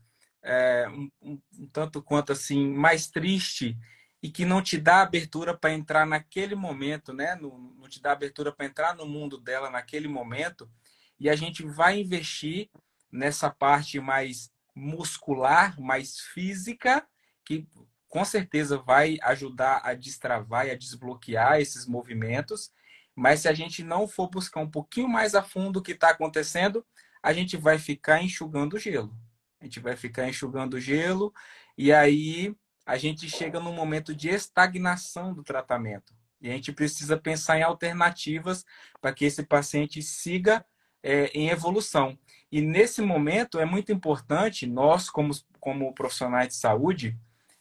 é, um, um, um, tanto quanto assim mais triste e que não te dá abertura para entrar naquele momento, né? No, não te dá abertura para entrar no mundo dela naquele momento. E a gente vai investir nessa parte mais muscular, mais física, que com certeza vai ajudar a destravar e a desbloquear esses movimentos. Mas se a gente não for buscar um pouquinho mais a fundo o que está acontecendo, a gente vai ficar enxugando gelo a gente vai ficar enxugando gelo e aí a gente chega num momento de estagnação do tratamento. E a gente precisa pensar em alternativas para que esse paciente siga é, em evolução. E nesse momento é muito importante, nós, como, como profissionais de saúde,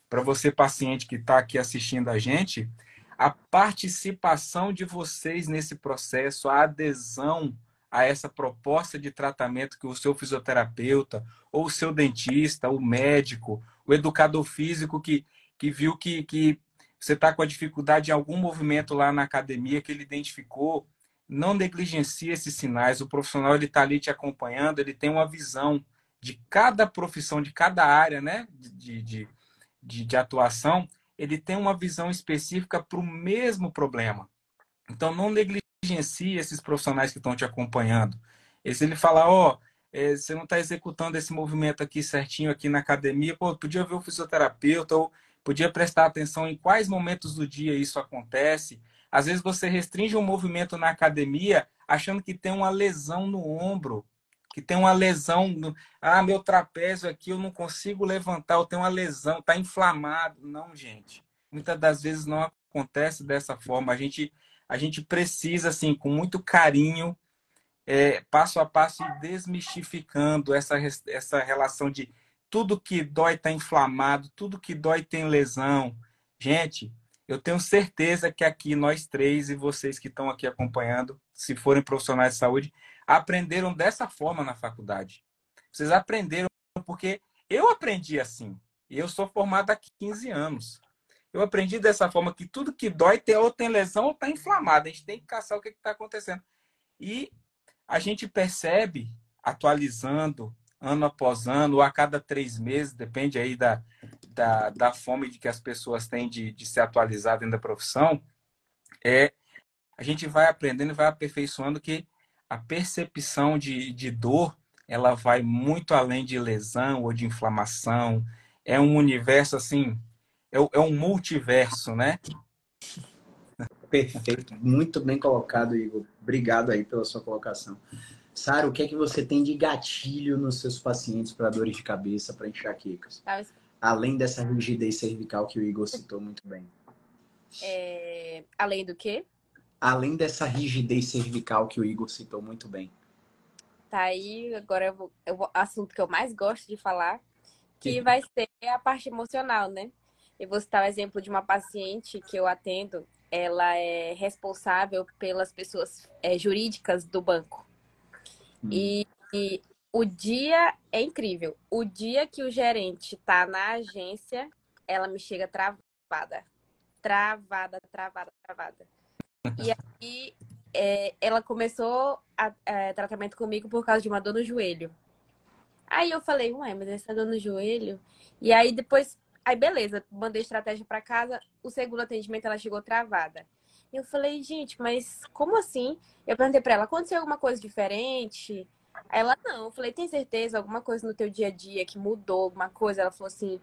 para você, paciente que está aqui assistindo a gente, a participação de vocês nesse processo, a adesão a essa proposta de tratamento que o seu fisioterapeuta, ou o seu dentista, o médico, o educador físico que, que viu que, que você está com a dificuldade em algum movimento lá na academia que ele identificou, não negligencie esses sinais. O profissional ele está ali te acompanhando, ele tem uma visão de cada profissão, de cada área né? de, de, de, de atuação, ele tem uma visão específica para o mesmo problema. Então, não negligencie esses profissionais que estão te acompanhando. E se ele falar, ó, oh, você não está executando esse movimento aqui certinho aqui na academia, pô, podia ver o fisioterapeuta ou podia prestar atenção em quais momentos do dia isso acontece. Às vezes você restringe um movimento na academia achando que tem uma lesão no ombro, que tem uma lesão, no... ah, meu trapézio aqui eu não consigo levantar, eu tenho uma lesão, está inflamado. Não, gente. Muitas das vezes não acontece dessa forma. A gente a gente precisa, assim, com muito carinho, é, passo a passo, ir desmistificando essa, essa relação de tudo que dói está inflamado, tudo que dói tem lesão. Gente, eu tenho certeza que aqui nós três e vocês que estão aqui acompanhando, se forem profissionais de saúde, aprenderam dessa forma na faculdade. Vocês aprenderam porque eu aprendi assim. Eu sou formado há 15 anos. Eu aprendi dessa forma que tudo que dói tem, ou tem lesão ou está inflamado. A gente tem que caçar o que está acontecendo. E a gente percebe, atualizando ano após ano, ou a cada três meses, depende aí da, da, da fome de que as pessoas têm de, de se atualizar dentro da profissão, é, a gente vai aprendendo e vai aperfeiçoando que a percepção de, de dor ela vai muito além de lesão ou de inflamação. É um universo assim é, é um multiverso, né? Perfeito, muito bem colocado, Igor. Obrigado aí pela sua colocação. Sara, o que é que você tem de gatilho nos seus pacientes para dores de cabeça, para enxaquecas? Tá, além dessa rigidez cervical que o Igor citou muito bem. É... Além do quê? Além dessa rigidez cervical que o Igor citou muito bem. Tá aí, agora eu vou, eu vou, assunto que eu mais gosto de falar, que, que vai ser a parte emocional, né? Eu vou citar o exemplo de uma paciente que eu atendo. Ela é responsável pelas pessoas é, jurídicas do banco. Hum. E, e o dia é incrível. O dia que o gerente tá na agência, ela me chega travada. Travada, travada, travada. E <laughs> aí é, ela começou a, é, tratamento comigo por causa de uma dor no joelho. Aí eu falei, ué, mas essa dor no joelho? E aí depois Aí, beleza, mandei estratégia para casa. O segundo atendimento ela chegou travada. Eu falei, gente, mas como assim? Eu perguntei para ela, aconteceu alguma coisa diferente? Ela, não. Eu falei, tem certeza? Alguma coisa no teu dia a dia que mudou, alguma coisa? Ela falou assim,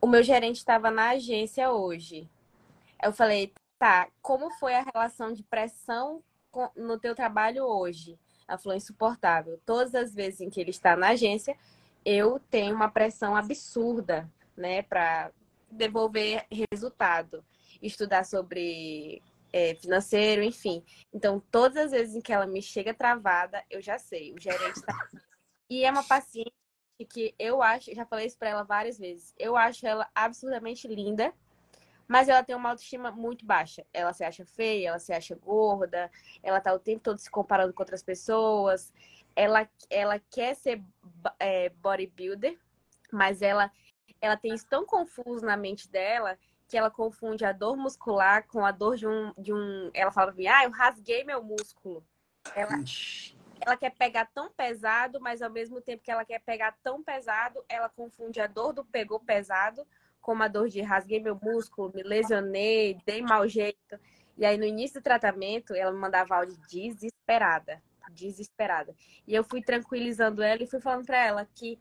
o meu gerente estava na agência hoje. Eu falei, tá, como foi a relação de pressão no teu trabalho hoje? Ela falou, insuportável. Todas as vezes em que ele está na agência, eu tenho uma pressão absurda né, para devolver resultado, estudar sobre é, financeiro, enfim. Então, todas as vezes em que ela me chega travada, eu já sei, o gerente está. E é uma paciente que eu acho, já falei isso para ela várias vezes, eu acho ela absurdamente linda, mas ela tem uma autoestima muito baixa. Ela se acha feia, ela se acha gorda, ela tá o tempo todo se comparando com outras pessoas. Ela, ela quer ser é, bodybuilder, mas ela ela tem isso tão confuso na mente dela que ela confunde a dor muscular com a dor de um. De um ela fala pra mim, ah, eu rasguei meu músculo. Ela, ela quer pegar tão pesado, mas ao mesmo tempo que ela quer pegar tão pesado, ela confunde a dor do pegou pesado com a dor de rasguei meu músculo, me lesionei, dei mau jeito. E aí, no início do tratamento, ela me mandava áudio desesperada. Desesperada. E eu fui tranquilizando ela e fui falando para ela que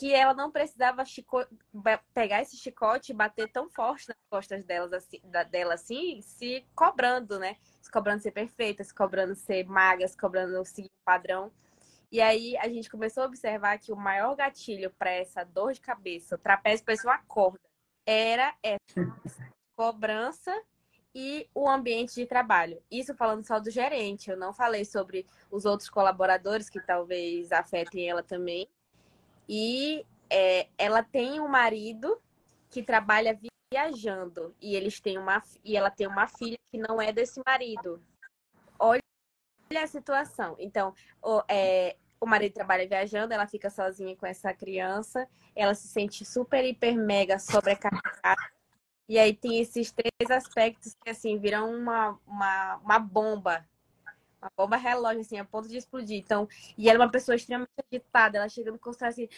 que ela não precisava chico... pegar esse chicote e bater tão forte nas costas delas, assim, da, dela assim, se cobrando, né? Se cobrando ser perfeita, se cobrando ser magra, se cobrando seguir o padrão. E aí a gente começou a observar que o maior gatilho para essa dor de cabeça, o trapézio parecia uma corda, era essa <laughs> cobrança e o ambiente de trabalho. Isso falando só do gerente, eu não falei sobre os outros colaboradores que talvez afetem ela também. E é, ela tem um marido que trabalha viajando e eles têm uma e ela tem uma filha que não é desse marido. Olha a situação. Então, o, é, o marido trabalha viajando, ela fica sozinha com essa criança, ela se sente super, hiper, mega sobrecarregada. E aí tem esses três aspectos que, assim, viram uma, uma, uma bomba. Uma bomba relógio, assim, a ponto de explodir. Então, e ela é uma pessoa extremamente agitada. Ela chega no consultório assim.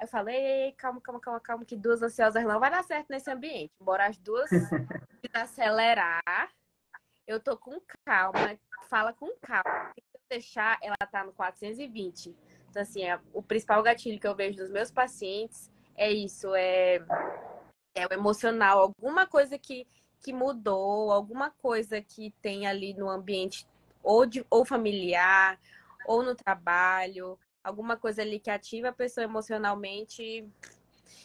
Eu falei, calma, calma, calma, calma, que duas ansiosas não vai dar certo nesse ambiente. Embora as duas <laughs> acelerar, eu tô com calma. Fala com calma. Se eu deixar, ela tá no 420. Então, assim, é, o principal gatilho que eu vejo dos meus pacientes é isso, é é o emocional, alguma coisa que, que mudou, alguma coisa que tem ali no ambiente ou, de, ou familiar, ou no trabalho, alguma coisa ali que ativa a pessoa emocionalmente.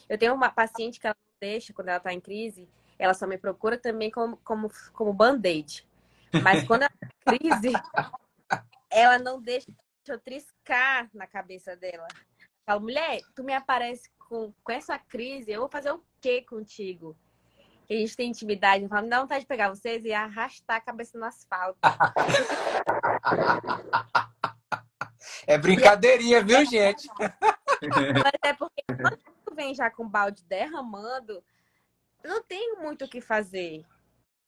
Eu tenho uma paciente que ela não deixa, quando ela está em crise, ela só me procura também como, como, como band-aid. Mas <laughs> quando ela está em crise, ela não deixa eu triscar na cabeça dela. Eu falo, mulher, tu me aparece com, com essa crise, eu vou fazer o quê contigo? Que a gente tem intimidade, fala, me dá vontade de pegar vocês e arrastar a cabeça no asfalto. É brincadeirinha, viu, gente? Mas é porque quando tu vem já com o balde derramando, não tem muito o que fazer.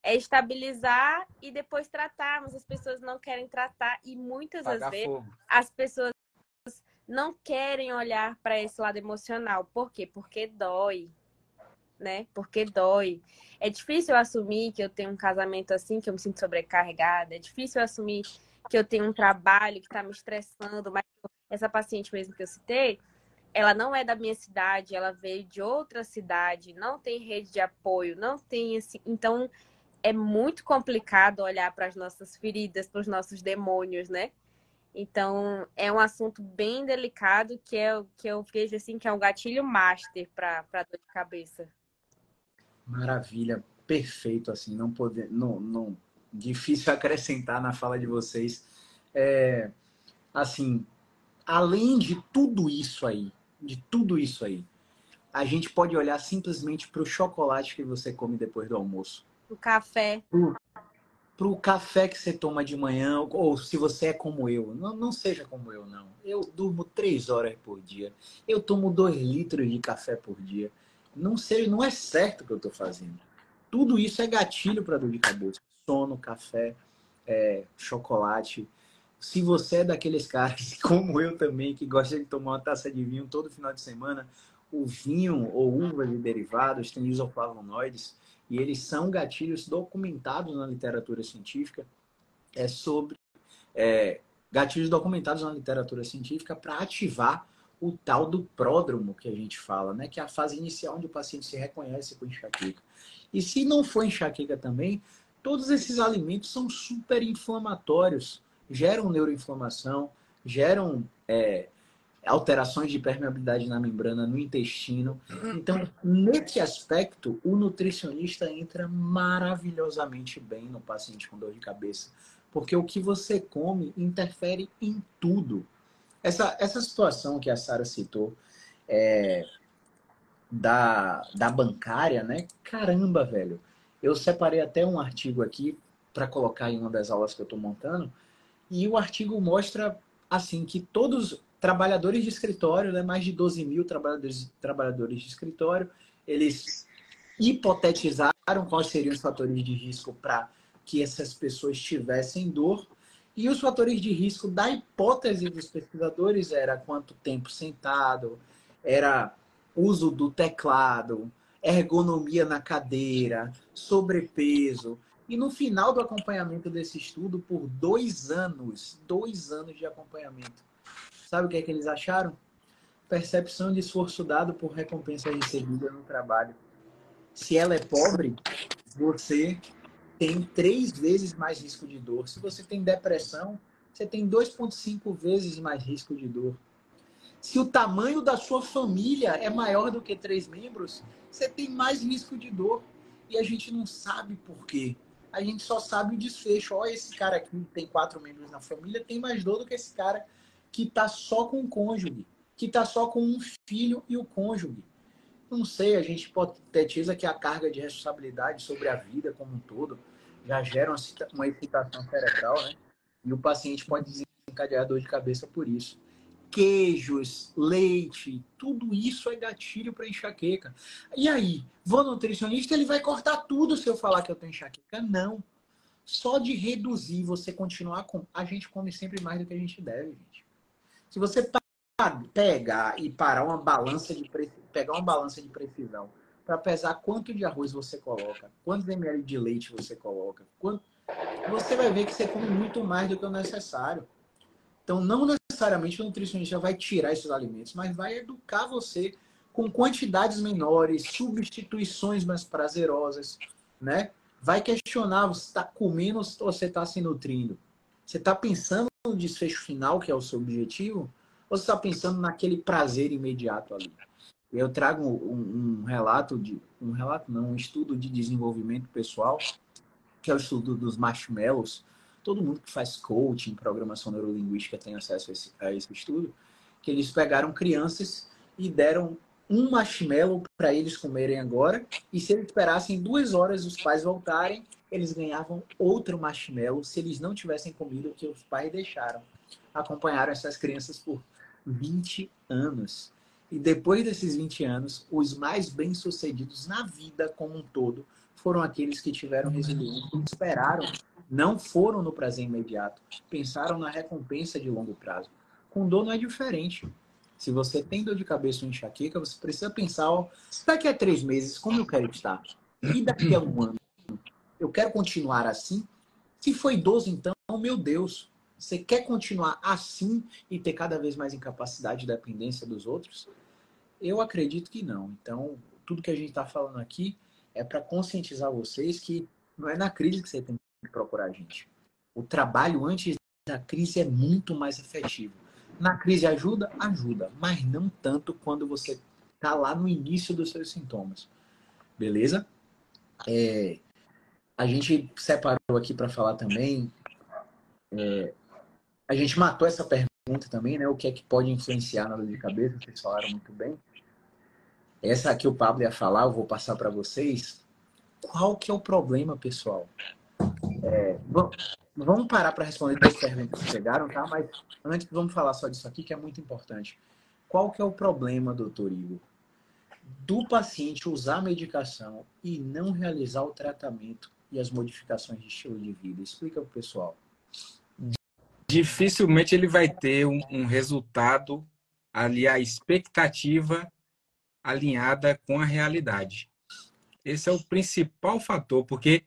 É estabilizar e depois tratar, mas as pessoas não querem tratar e muitas das vezes fogo. as pessoas não querem olhar para esse lado emocional. Por quê? Porque dói, né? Porque dói. É difícil assumir que eu tenho um casamento assim, que eu me sinto sobrecarregada. É difícil assumir que eu tenho um trabalho que está me estressando. Mas essa paciente mesmo que eu citei, ela não é da minha cidade, ela veio de outra cidade, não tem rede de apoio, não tem esse. Então, é muito complicado olhar para as nossas feridas, para os nossos demônios, né? Então, é um assunto bem delicado que, é, que eu vejo assim que é um gatilho master para dor de cabeça. Maravilha, perfeito, assim, não poder, não, não, difícil <laughs> acrescentar na fala de vocês. É, assim, além de tudo isso aí, de tudo isso aí, a gente pode olhar simplesmente para o chocolate que você come depois do almoço. O café para o café que você toma de manhã, ou se você é como eu, não, não seja como eu, não. Eu durmo três horas por dia, eu tomo dois litros de café por dia. Não sei, não é certo o que eu estou fazendo. Tudo isso é gatilho para dor de cabeça. Sono, café, é, chocolate. Se você é daqueles caras, <laughs> como eu também, que gosta de tomar uma taça de vinho todo final de semana, o vinho ou uva de derivados tem isoflavonoides e eles são gatilhos documentados na literatura científica é sobre é, gatilhos documentados na literatura científica para ativar o tal do pródromo que a gente fala, né? Que é a fase inicial onde o paciente se reconhece com enxaqueca. E se não for enxaqueca também, todos esses alimentos são super inflamatórios, geram neuroinflamação, geram é, alterações de permeabilidade na membrana, no intestino. Então, nesse aspecto, o nutricionista entra maravilhosamente bem no paciente com dor de cabeça, porque o que você come interfere em tudo. Essa, essa situação que a Sara citou é, da, da bancária, né? Caramba, velho. Eu separei até um artigo aqui para colocar em uma das aulas que eu estou montando, e o artigo mostra assim que todos trabalhadores de escritório, né, mais de 12 mil trabalhadores, trabalhadores de escritório, eles hipotetizaram quais seriam os fatores de risco para que essas pessoas tivessem dor. E os fatores de risco da hipótese dos pesquisadores era quanto tempo sentado, era uso do teclado, ergonomia na cadeira, sobrepeso. E no final do acompanhamento desse estudo, por dois anos, dois anos de acompanhamento, Sabe o que é que eles acharam? Percepção de esforço dado por recompensa recebida no trabalho. Se ela é pobre, você tem três vezes mais risco de dor. Se você tem depressão, você tem 2,5 vezes mais risco de dor. Se o tamanho da sua família é maior do que três membros, você tem mais risco de dor. E a gente não sabe por quê. A gente só sabe o desfecho. Olha, esse cara aqui tem quatro membros na família, tem mais dor do que esse cara que está só com o cônjuge, que está só com um filho e o cônjuge. Não sei, a gente hipotetiza que a carga de responsabilidade sobre a vida como um todo já gera uma, uma excitação cerebral, né? E o paciente pode desencadear dor de cabeça por isso. Queijos, leite, tudo isso é gatilho para enxaqueca. E aí, vou nutricionista, ele vai cortar tudo se eu falar que eu tenho enxaqueca? Não. Só de reduzir, você continuar com. A gente come sempre mais do que a gente deve, gente. Se você pegar e parar uma balança de pegar uma balança de precisão para pesar quanto de arroz você coloca, quantos ml de leite você coloca, quanto... você vai ver que você come muito mais do que o necessário. Então, não necessariamente o nutricionista vai tirar esses alimentos, mas vai educar você com quantidades menores, substituições mais prazerosas, né? Vai questionar, você está comendo ou você está se nutrindo? Você está pensando no desfecho final, que é o seu objetivo? Ou você está pensando naquele prazer imediato ali? Eu trago um, um, relato de um relato não, um estudo de desenvolvimento pessoal, que é o estudo dos marshmallows. Todo mundo que faz coaching, programação neurolinguística tem acesso a esse, a esse estudo, que eles pegaram crianças e deram um marshmallow para eles comerem agora, e se eles esperassem duas horas os pais voltarem, eles ganhavam outro marshmallow se eles não tivessem comido o que os pais deixaram. Acompanharam essas crianças por 20 anos. E depois desses 20 anos, os mais bem-sucedidos na vida como um todo foram aqueles que tiveram resiliência, esperaram, não foram no prazer imediato, pensaram na recompensa de longo prazo. Com dor não é diferente. Se você tem dor de cabeça ou enxaqueca, você precisa pensar, ó, daqui a três meses, como eu quero estar? E daqui a um ano? Eu quero continuar assim? Se foi idoso, então, meu Deus, você quer continuar assim e ter cada vez mais incapacidade e dependência dos outros? Eu acredito que não. Então, tudo que a gente está falando aqui é para conscientizar vocês que não é na crise que você tem que procurar a gente. O trabalho antes da crise é muito mais efetivo. Na crise ajuda? Ajuda, mas não tanto quando você está lá no início dos seus sintomas. Beleza? É, a gente separou aqui para falar também é, a gente matou essa pergunta também, né? O que é que pode influenciar na dor de cabeça? Vocês falaram muito bem. Essa aqui o Pablo ia falar, eu vou passar para vocês. Qual que é o problema, pessoal? É, vamos parar para responder as perguntas que chegaram, tá? Mas antes vamos falar só disso aqui, que é muito importante. Qual que é o problema, doutor Igor? Do paciente usar a medicação e não realizar o tratamento e as modificações de estilo de vida. Explica para o pessoal dificilmente ele vai ter um, um resultado ali, a expectativa alinhada com a realidade. Esse é o principal fator, porque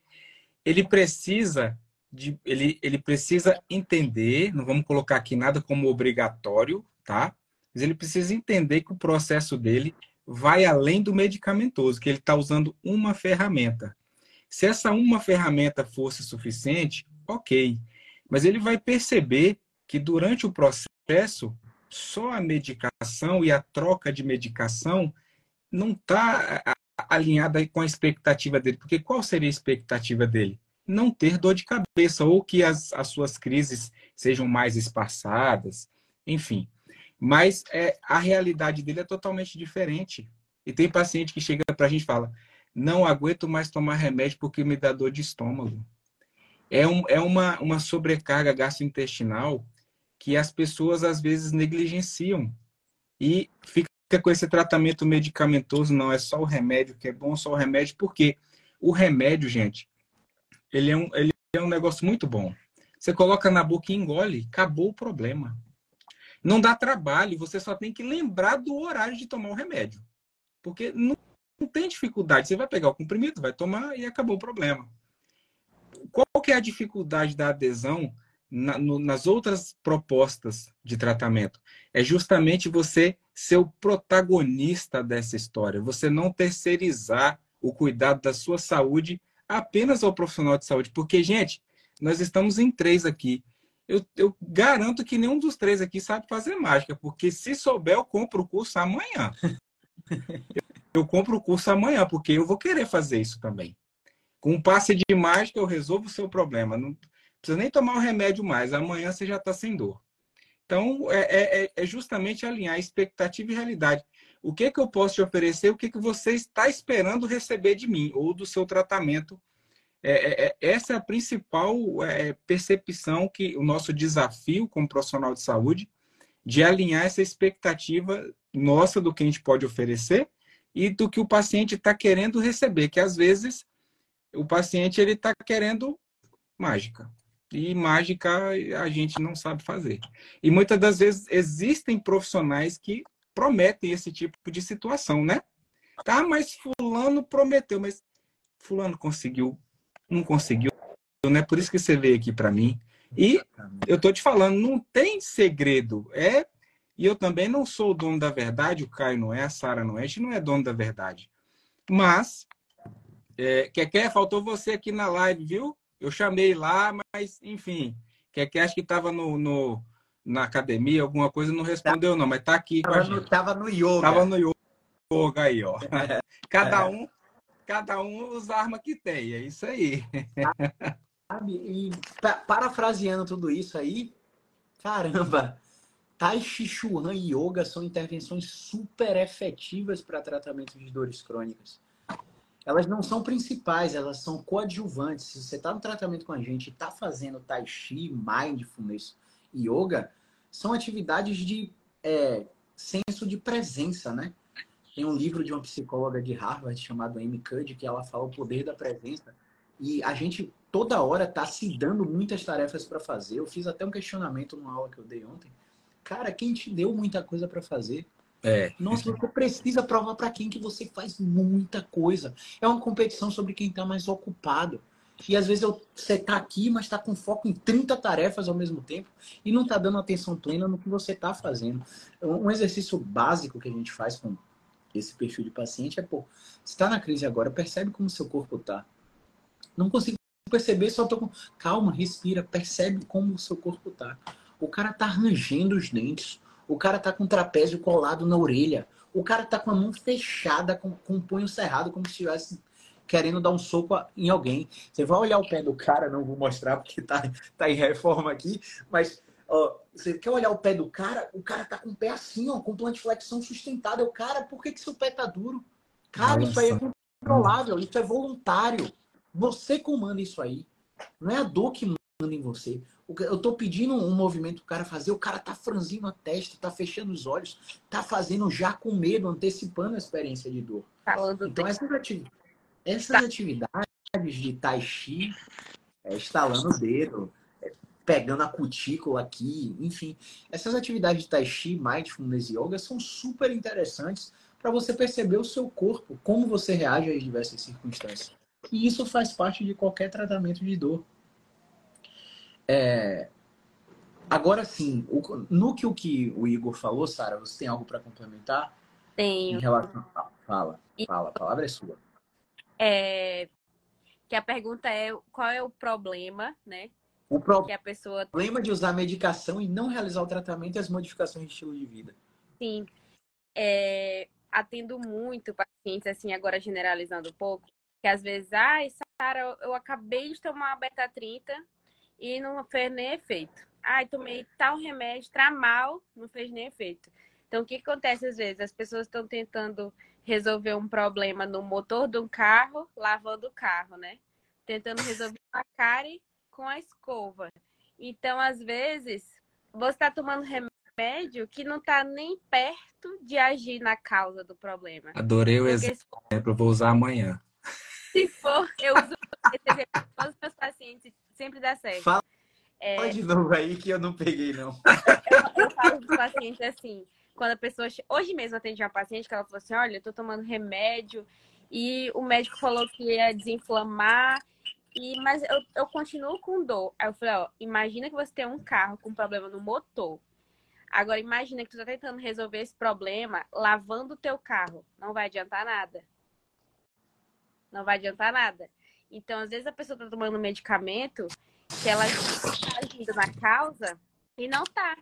ele precisa de, ele, ele precisa entender, não vamos colocar aqui nada como obrigatório, tá? Mas ele precisa entender que o processo dele vai além do medicamentoso, que ele está usando uma ferramenta. Se essa uma ferramenta fosse suficiente, ok. Mas ele vai perceber que durante o processo, só a medicação e a troca de medicação não está alinhada com a expectativa dele. Porque qual seria a expectativa dele? Não ter dor de cabeça ou que as, as suas crises sejam mais espaçadas, enfim. Mas é, a realidade dele é totalmente diferente. E tem paciente que chega para a gente e fala: não aguento mais tomar remédio porque me dá dor de estômago é, um, é uma, uma sobrecarga gastrointestinal que as pessoas às vezes negligenciam e fica com esse tratamento medicamentoso, não é só o remédio que é bom, só o remédio, porque o remédio, gente, ele é um, ele é um negócio muito bom. Você coloca na boca e engole, acabou o problema. Não dá trabalho, você só tem que lembrar do horário de tomar o remédio. Porque não, não tem dificuldade. Você vai pegar o comprimido, vai tomar e acabou o problema qual que é a dificuldade da adesão na, no, nas outras propostas de tratamento? É justamente você ser o protagonista dessa história, você não terceirizar o cuidado da sua saúde apenas ao profissional de saúde. Porque, gente, nós estamos em três aqui. Eu, eu, garanto que nenhum dos três aqui sabe fazer mágica, porque se souber, eu compro o curso amanhã. <laughs> eu compro o curso amanhã, porque eu vou querer fazer isso também. Com um passe de mágica, eu resolvo o seu problema. Não precisa nem tomar o remédio mais. Amanhã você já está sem dor. Então, é, é, é, é, justamente alinhar expectativa e realidade. O que, que eu posso te oferecer? O que, que você está esperando receber de mim ou do seu tratamento É, é, essa é a principal é, percepção que o nosso desafio como profissional de saúde de alinhar essa expectativa nossa do que a gente pode oferecer e do que o paciente está querendo receber, que às vezes o paciente ele está querendo mágica e mágica a gente não sabe fazer. E muitas das vezes existem profissionais que prometem esse tipo de situação, né? Tá, mas fulano prometeu, mas fulano conseguiu, não conseguiu, né? Por isso que você veio aqui para mim. E eu tô te falando, não tem segredo. É e eu também não sou o dono da verdade, o Caio não é, a Sara não é, a gente não é dono da verdade. Mas, é, Keké, faltou você aqui na live, viu? Eu chamei lá, mas, enfim, Keké acho que estava no, no, na academia, alguma coisa, não respondeu não, mas está aqui tava. No, tava no yoga. Tava no yoga aí, ó. <laughs> cada um cada um usa a arma que tem, é isso aí. Sabe, e parafraseando tudo isso aí, caramba, Tai Chi Chuan e Yoga são intervenções super efetivas para tratamento de dores crônicas. Elas não são principais, elas são coadjuvantes. Se você está no tratamento com a gente e está fazendo Tai Chi, Mindfulness Yoga, são atividades de é, senso de presença, né? Tem um livro de uma psicóloga de Harvard chamado Amy Cuddy que ela fala o poder da presença. E a gente toda hora está se dando muitas tarefas para fazer. Eu fiz até um questionamento numa aula que eu dei ontem Cara, quem te deu muita coisa para fazer? É. Nossa, você precisa provar para quem que você faz muita coisa. É uma competição sobre quem está mais ocupado. E às vezes eu, você tá aqui, mas está com foco em 30 tarefas ao mesmo tempo e não está dando atenção plena no que você está fazendo. Um exercício básico que a gente faz com esse perfil de paciente é, pô, você está na crise agora, percebe como seu corpo está. Não consigo perceber, só tô com. Calma, respira, percebe como o seu corpo está. O cara tá rangendo os dentes. O cara tá com o trapézio colado na orelha. O cara tá com a mão fechada, com, com o punho cerrado, como se estivesse querendo dar um soco em alguém. Você vai olhar o pé do cara, não vou mostrar porque tá, tá em reforma aqui, mas ó, você quer olhar o pé do cara, o cara tá com o pé assim, ó, com plantiflexão sustentada. O cara, por que, que seu pé tá duro? Cara, Nossa. isso aí é controlável, isso é voluntário. Você comanda isso aí. Não é a dor que manda em você. Eu tô pedindo um movimento o cara fazer, o cara tá franzindo a testa, tá fechando os olhos, tá fazendo já com medo, antecipando a experiência de dor. Falando então, essas, atividades, essas tá. atividades de tai chi, é, estalando o dedo, é, pegando a cutícula aqui, enfim, essas atividades de tai chi, mindfulness e yoga são super interessantes para você perceber o seu corpo, como você reage às diversas circunstâncias. E isso faz parte de qualquer tratamento de dor. É... Agora sim, o... no que o que o Igor falou, Sara, você tem algo para complementar? Tenho. Em relação... Fala, fala, a palavra é sua. É... Que a pergunta é qual é o problema, né? O pro... que a pessoa... problema de usar medicação e não realizar o tratamento e as modificações de estilo de vida. Sim. É... Atendo muito pacientes, assim, agora generalizando um pouco, que às vezes, ai, Sara, eu acabei de tomar a beta 30 e não fez nem efeito. Ai, tomei tal remédio, tramal, não fez nem efeito. Então, o que acontece às vezes? As pessoas estão tentando resolver um problema no motor de um carro, lavando o carro, né? Tentando resolver uma cárie com a escova. Então, às vezes, você está tomando remédio que não está nem perto de agir na causa do problema. Adorei o exemplo, for... vou usar amanhã. Se for, eu uso todos os meus pacientes sempre dá certo. Fala, é... de novo aí que eu não peguei, não. <laughs> eu, eu falo dos pacientes assim, quando a pessoa. Hoje mesmo atendi uma paciente que ela falou assim: olha, eu tô tomando remédio e o médico falou que ia desinflamar. E, mas eu, eu continuo com dor. Aí eu falei, ó, imagina que você tem um carro com problema no motor. Agora imagina que tu tá tentando resolver esse problema lavando o teu carro. Não vai adiantar nada. Não vai adiantar nada. Então, às vezes a pessoa tá tomando um medicamento que ela está agindo na causa e não tá.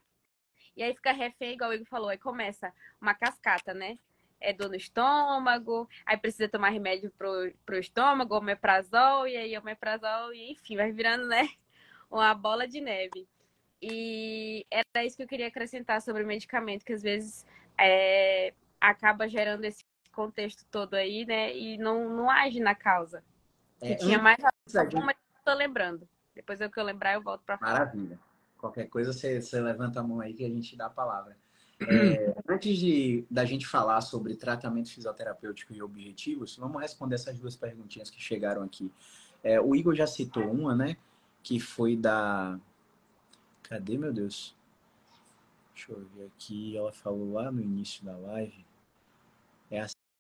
E aí fica refém, igual o Igor falou, aí começa uma cascata, né? É dor no estômago, aí precisa tomar remédio pro, pro estômago, omeprazol, e aí omeprazol, e enfim, vai virando, né? Uma bola de neve. E era isso que eu queria acrescentar sobre o medicamento, que às vezes é, acaba gerando esse contexto todo aí, né? E não, não age na causa. É, tinha mais alguma que eu tô lembrando. Depois eu que eu lembrar, eu volto para falar. Maravilha. Qualquer coisa, você, você levanta a mão aí que a gente dá a palavra. <clears throat> É, antes de da gente falar sobre tratamento fisioterapêutico e objetivos, vamos responder essas duas perguntinhas que chegaram aqui. É, o Igor já citou uma, né? Que foi da. Cadê, meu Deus? Deixa eu ver aqui. Ela falou lá no início da live.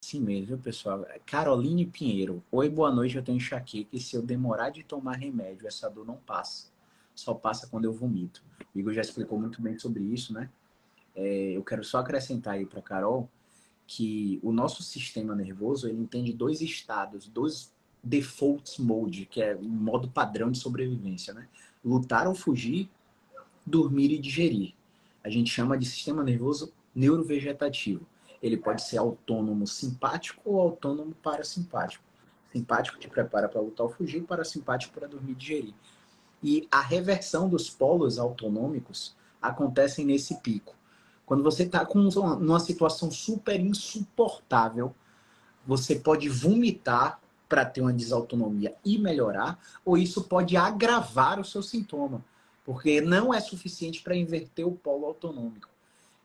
É assim mesmo, viu, pessoal? Caroline Pinheiro. Oi, boa noite. Eu tenho enxaqueca e se eu demorar de tomar remédio, essa dor não passa. Só passa quando eu vomito. O Igor já explicou muito bem sobre isso, né? É, eu quero só acrescentar aí para Carol que o nosso sistema nervoso ele entende dois estados, dois default mode, que é o modo padrão de sobrevivência, né? Lutar ou fugir, dormir e digerir. A gente chama de sistema nervoso neurovegetativo. Ele pode ser autônomo simpático ou autônomo parasimpático. Simpático te prepara para lutar ou fugir, parasimpático para dormir e digerir. E a reversão dos polos autonômicos acontecem nesse pico. Quando você está com uma situação super insuportável, você pode vomitar para ter uma desautonomia e melhorar, ou isso pode agravar o seu sintoma, porque não é suficiente para inverter o polo autonômico.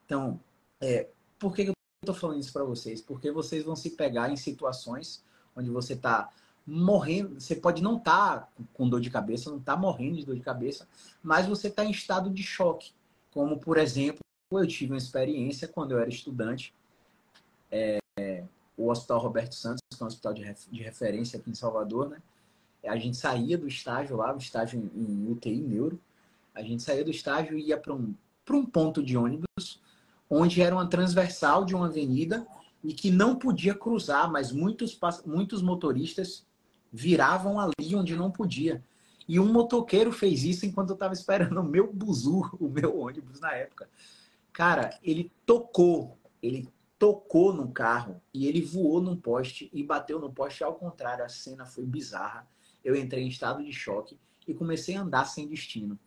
Então, é, por que eu estou falando isso para vocês? Porque vocês vão se pegar em situações onde você está morrendo, você pode não estar tá com dor de cabeça, não está morrendo de dor de cabeça, mas você está em estado de choque, como por exemplo, eu tive uma experiência quando eu era estudante, é, o Hospital Roberto Santos, que é um hospital de, de referência aqui em Salvador, né? A gente saía do estágio lá, o estágio em, em UTI neuro, a gente saía do estágio e ia para um, um ponto de ônibus, onde era uma transversal de uma avenida e que não podia cruzar, mas muitos, muitos motoristas viravam ali onde não podia. E um motoqueiro fez isso enquanto eu estava esperando o meu buzu, o meu ônibus na época. Cara, ele tocou, ele tocou no carro e ele voou num poste e bateu no poste ao contrário. A cena foi bizarra. Eu entrei em estado de choque e comecei a andar sem destino.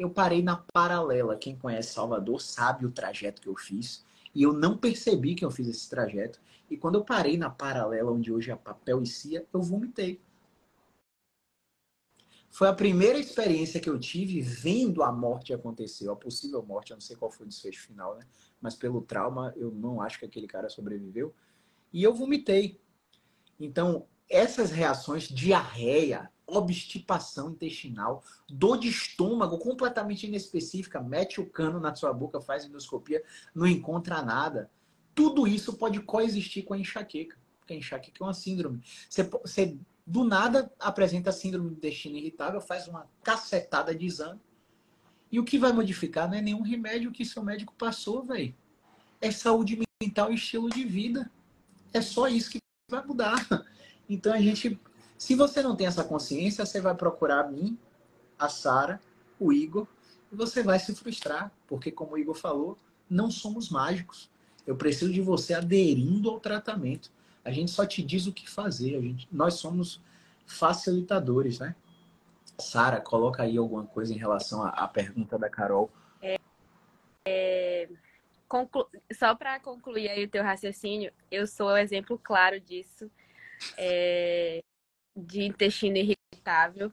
Eu parei na paralela. Quem conhece Salvador sabe o trajeto que eu fiz. E eu não percebi que eu fiz esse trajeto. E quando eu parei na paralela onde hoje é papel e cia, eu vomitei. Foi a primeira experiência que eu tive vendo a morte acontecer, a possível morte, eu não sei qual foi o desfecho final, né? Mas pelo trauma, eu não acho que aquele cara sobreviveu. E eu vomitei. Então, essas reações, diarreia, obstipação intestinal, dor de estômago completamente inespecífica, mete o cano na sua boca, faz endoscopia, não encontra nada. Tudo isso pode coexistir com a enxaqueca, porque a enxaqueca é uma síndrome. Você, você do nada apresenta síndrome do intestino irritável, faz uma cacetada de exame. E o que vai modificar não é nenhum remédio que seu médico passou, velho. É saúde mental e estilo de vida. É só isso que vai mudar. Então a gente, se você não tem essa consciência, você vai procurar a mim, a Sara, o Igor, e você vai se frustrar, porque como o Igor falou, não somos mágicos. Eu preciso de você aderindo ao tratamento. A gente só te diz o que fazer. A gente, nós somos facilitadores, né? Sara, coloca aí alguma coisa em relação à, à pergunta da Carol. É, é, conclu... Só para concluir aí o teu raciocínio, eu sou o exemplo claro disso, é, de intestino irritável.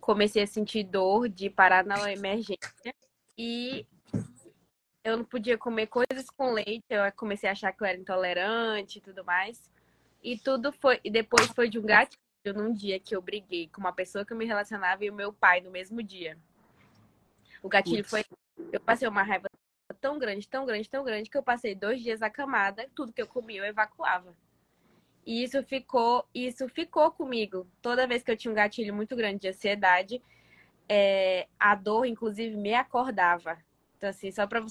Comecei a sentir dor de parar na emergência e eu não podia comer coisas com leite. Eu comecei a achar que eu era intolerante e tudo mais. E tudo foi. E depois foi de um gatilho num dia que eu briguei com uma pessoa que eu me relacionava e o meu pai no mesmo dia. O gatilho Putz. foi. Eu passei uma raiva tão grande, tão grande, tão grande, que eu passei dois dias acamada, tudo que eu comia eu evacuava. E isso ficou, isso ficou comigo. Toda vez que eu tinha um gatilho muito grande de ansiedade, é, a dor, inclusive, me acordava. Então, assim, só para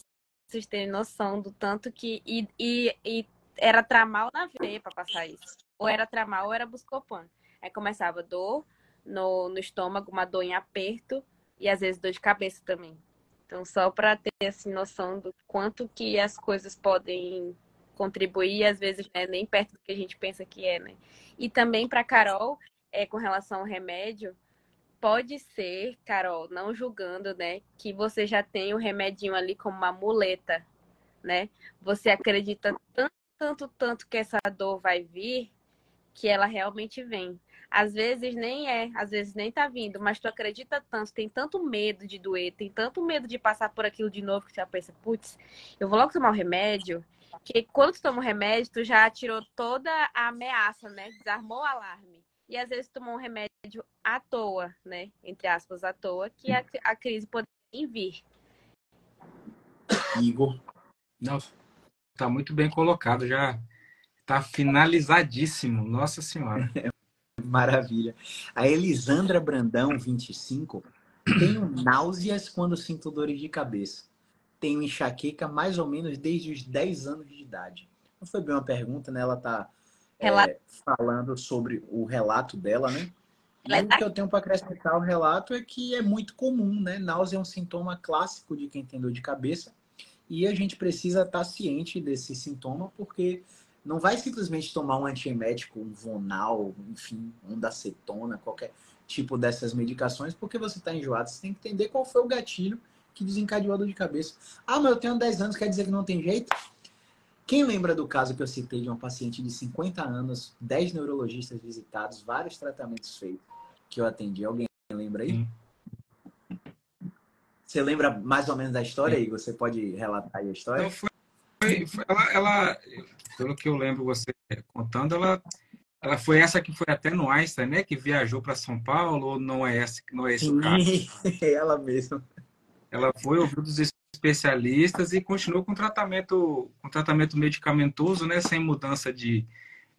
vocês terem noção do tanto que. E, e, e era tramal na veia para passar isso. Ou era tramal ou era buscopan. Aí começava dor no, no estômago, uma dor em aperto e às vezes dor de cabeça também. Então, só para ter assim, noção do quanto que as coisas podem contribuir, às vezes né, nem perto do que a gente pensa que é, né? E também para Carol, é, com relação ao remédio, pode ser, Carol, não julgando, né, que você já tem o remedinho ali como uma muleta, né? Você acredita tanto tanto, tanto que essa dor vai vir, que ela realmente vem. Às vezes nem é, às vezes nem tá vindo, mas tu acredita tanto, tem tanto medo de doer, tem tanto medo de passar por aquilo de novo que você pensa, putz, eu vou logo tomar o remédio, que quando tu toma o um remédio, tu já tirou toda a ameaça, né? Desarmou o alarme. E às vezes tomou um remédio à toa, né? Entre aspas, à toa, que a, a crise poderia vir. Igor. Não, tá muito bem colocado, já tá finalizadíssimo. Nossa Senhora. <laughs> Maravilha. A Elisandra Brandão, 25, tenho náuseas quando sinto dores de cabeça. Tenho enxaqueca mais ou menos desde os 10 anos de idade. Não foi bem uma pergunta, né? Ela está é, falando sobre o relato dela, né? E o que eu tenho para acrescentar ao relato é que é muito comum, né? Náusea é um sintoma clássico de quem tem dor de cabeça e a gente precisa estar tá ciente desse sintoma porque não vai simplesmente tomar um antiemético, um Vonal, enfim, um dacetona, qualquer tipo dessas medicações, porque você está enjoado. Você tem que entender qual foi o gatilho que desencadeou a dor de cabeça. Ah, mas eu tenho 10 anos, quer dizer que não tem jeito? Quem lembra do caso que eu citei de uma paciente de 50 anos, 10 neurologistas visitados, vários tratamentos feitos, que eu atendi? Alguém lembra aí? Você lembra mais ou menos da história, Igor? Você pode relatar aí a história? Não, foi, foi, ela, ela, pelo que eu lembro você contando, ela, ela foi essa que foi até no Einstein, né? Que viajou para São Paulo, ou não é, essa, não é esse Sim, o caso? <laughs> ela mesma. Ela foi ouvir dos especialistas e continuou com tratamento, com tratamento medicamentoso, né? Sem mudança de,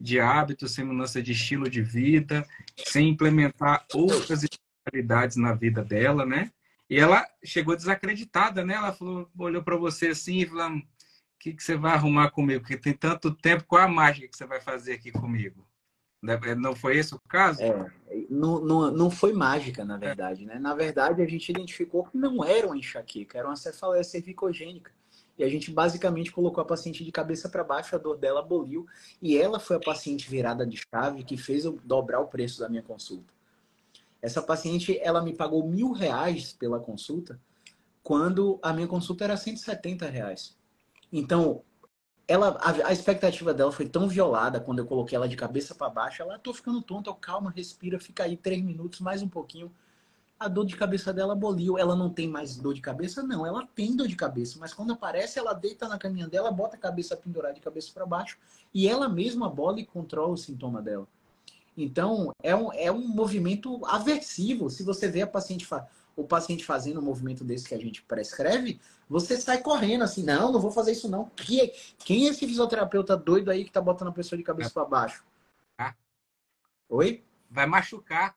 de hábito, sem mudança de estilo de vida, sem implementar outras especialidades na vida dela, né? E ela chegou desacreditada, né? Ela falou, olhou para você assim e falou: o que, que você vai arrumar comigo? Porque tem tanto tempo, qual a mágica que você vai fazer aqui comigo? Né, é, não foi esse o caso? É, não, não, não foi mágica, na verdade. Né? Na verdade, a gente identificou que não era uma enxaqueca, era uma cefaleia cervicogênica. E a gente basicamente colocou a paciente de cabeça para baixo, a dor dela aboliu. E ela foi a paciente virada de chave que fez eu dobrar o preço da minha consulta. Essa paciente, ela me pagou mil reais pela consulta, quando a minha consulta era 170 reais. Então, ela, a, a, expectativa dela foi tão violada quando eu coloquei ela de cabeça para baixo. Ela, tô ficando tonta, calma, respira, fica aí três minutos, mais um pouquinho. A dor de cabeça dela aboliu. Ela não tem mais dor de cabeça? Não, ela tem dor de cabeça, mas quando aparece, ela deita na caminha dela, bota a cabeça pendurada de cabeça para baixo e ela mesma bola e controla o sintoma dela. Então, é um, é um movimento aversivo. Se você vê a paciente o paciente fazendo um movimento desse que a gente prescreve, você sai correndo assim, não, não vou fazer isso não. Quem, quem é esse fisioterapeuta doido aí que tá botando a pessoa de cabeça para baixo? Ah. Oi? Vai machucar.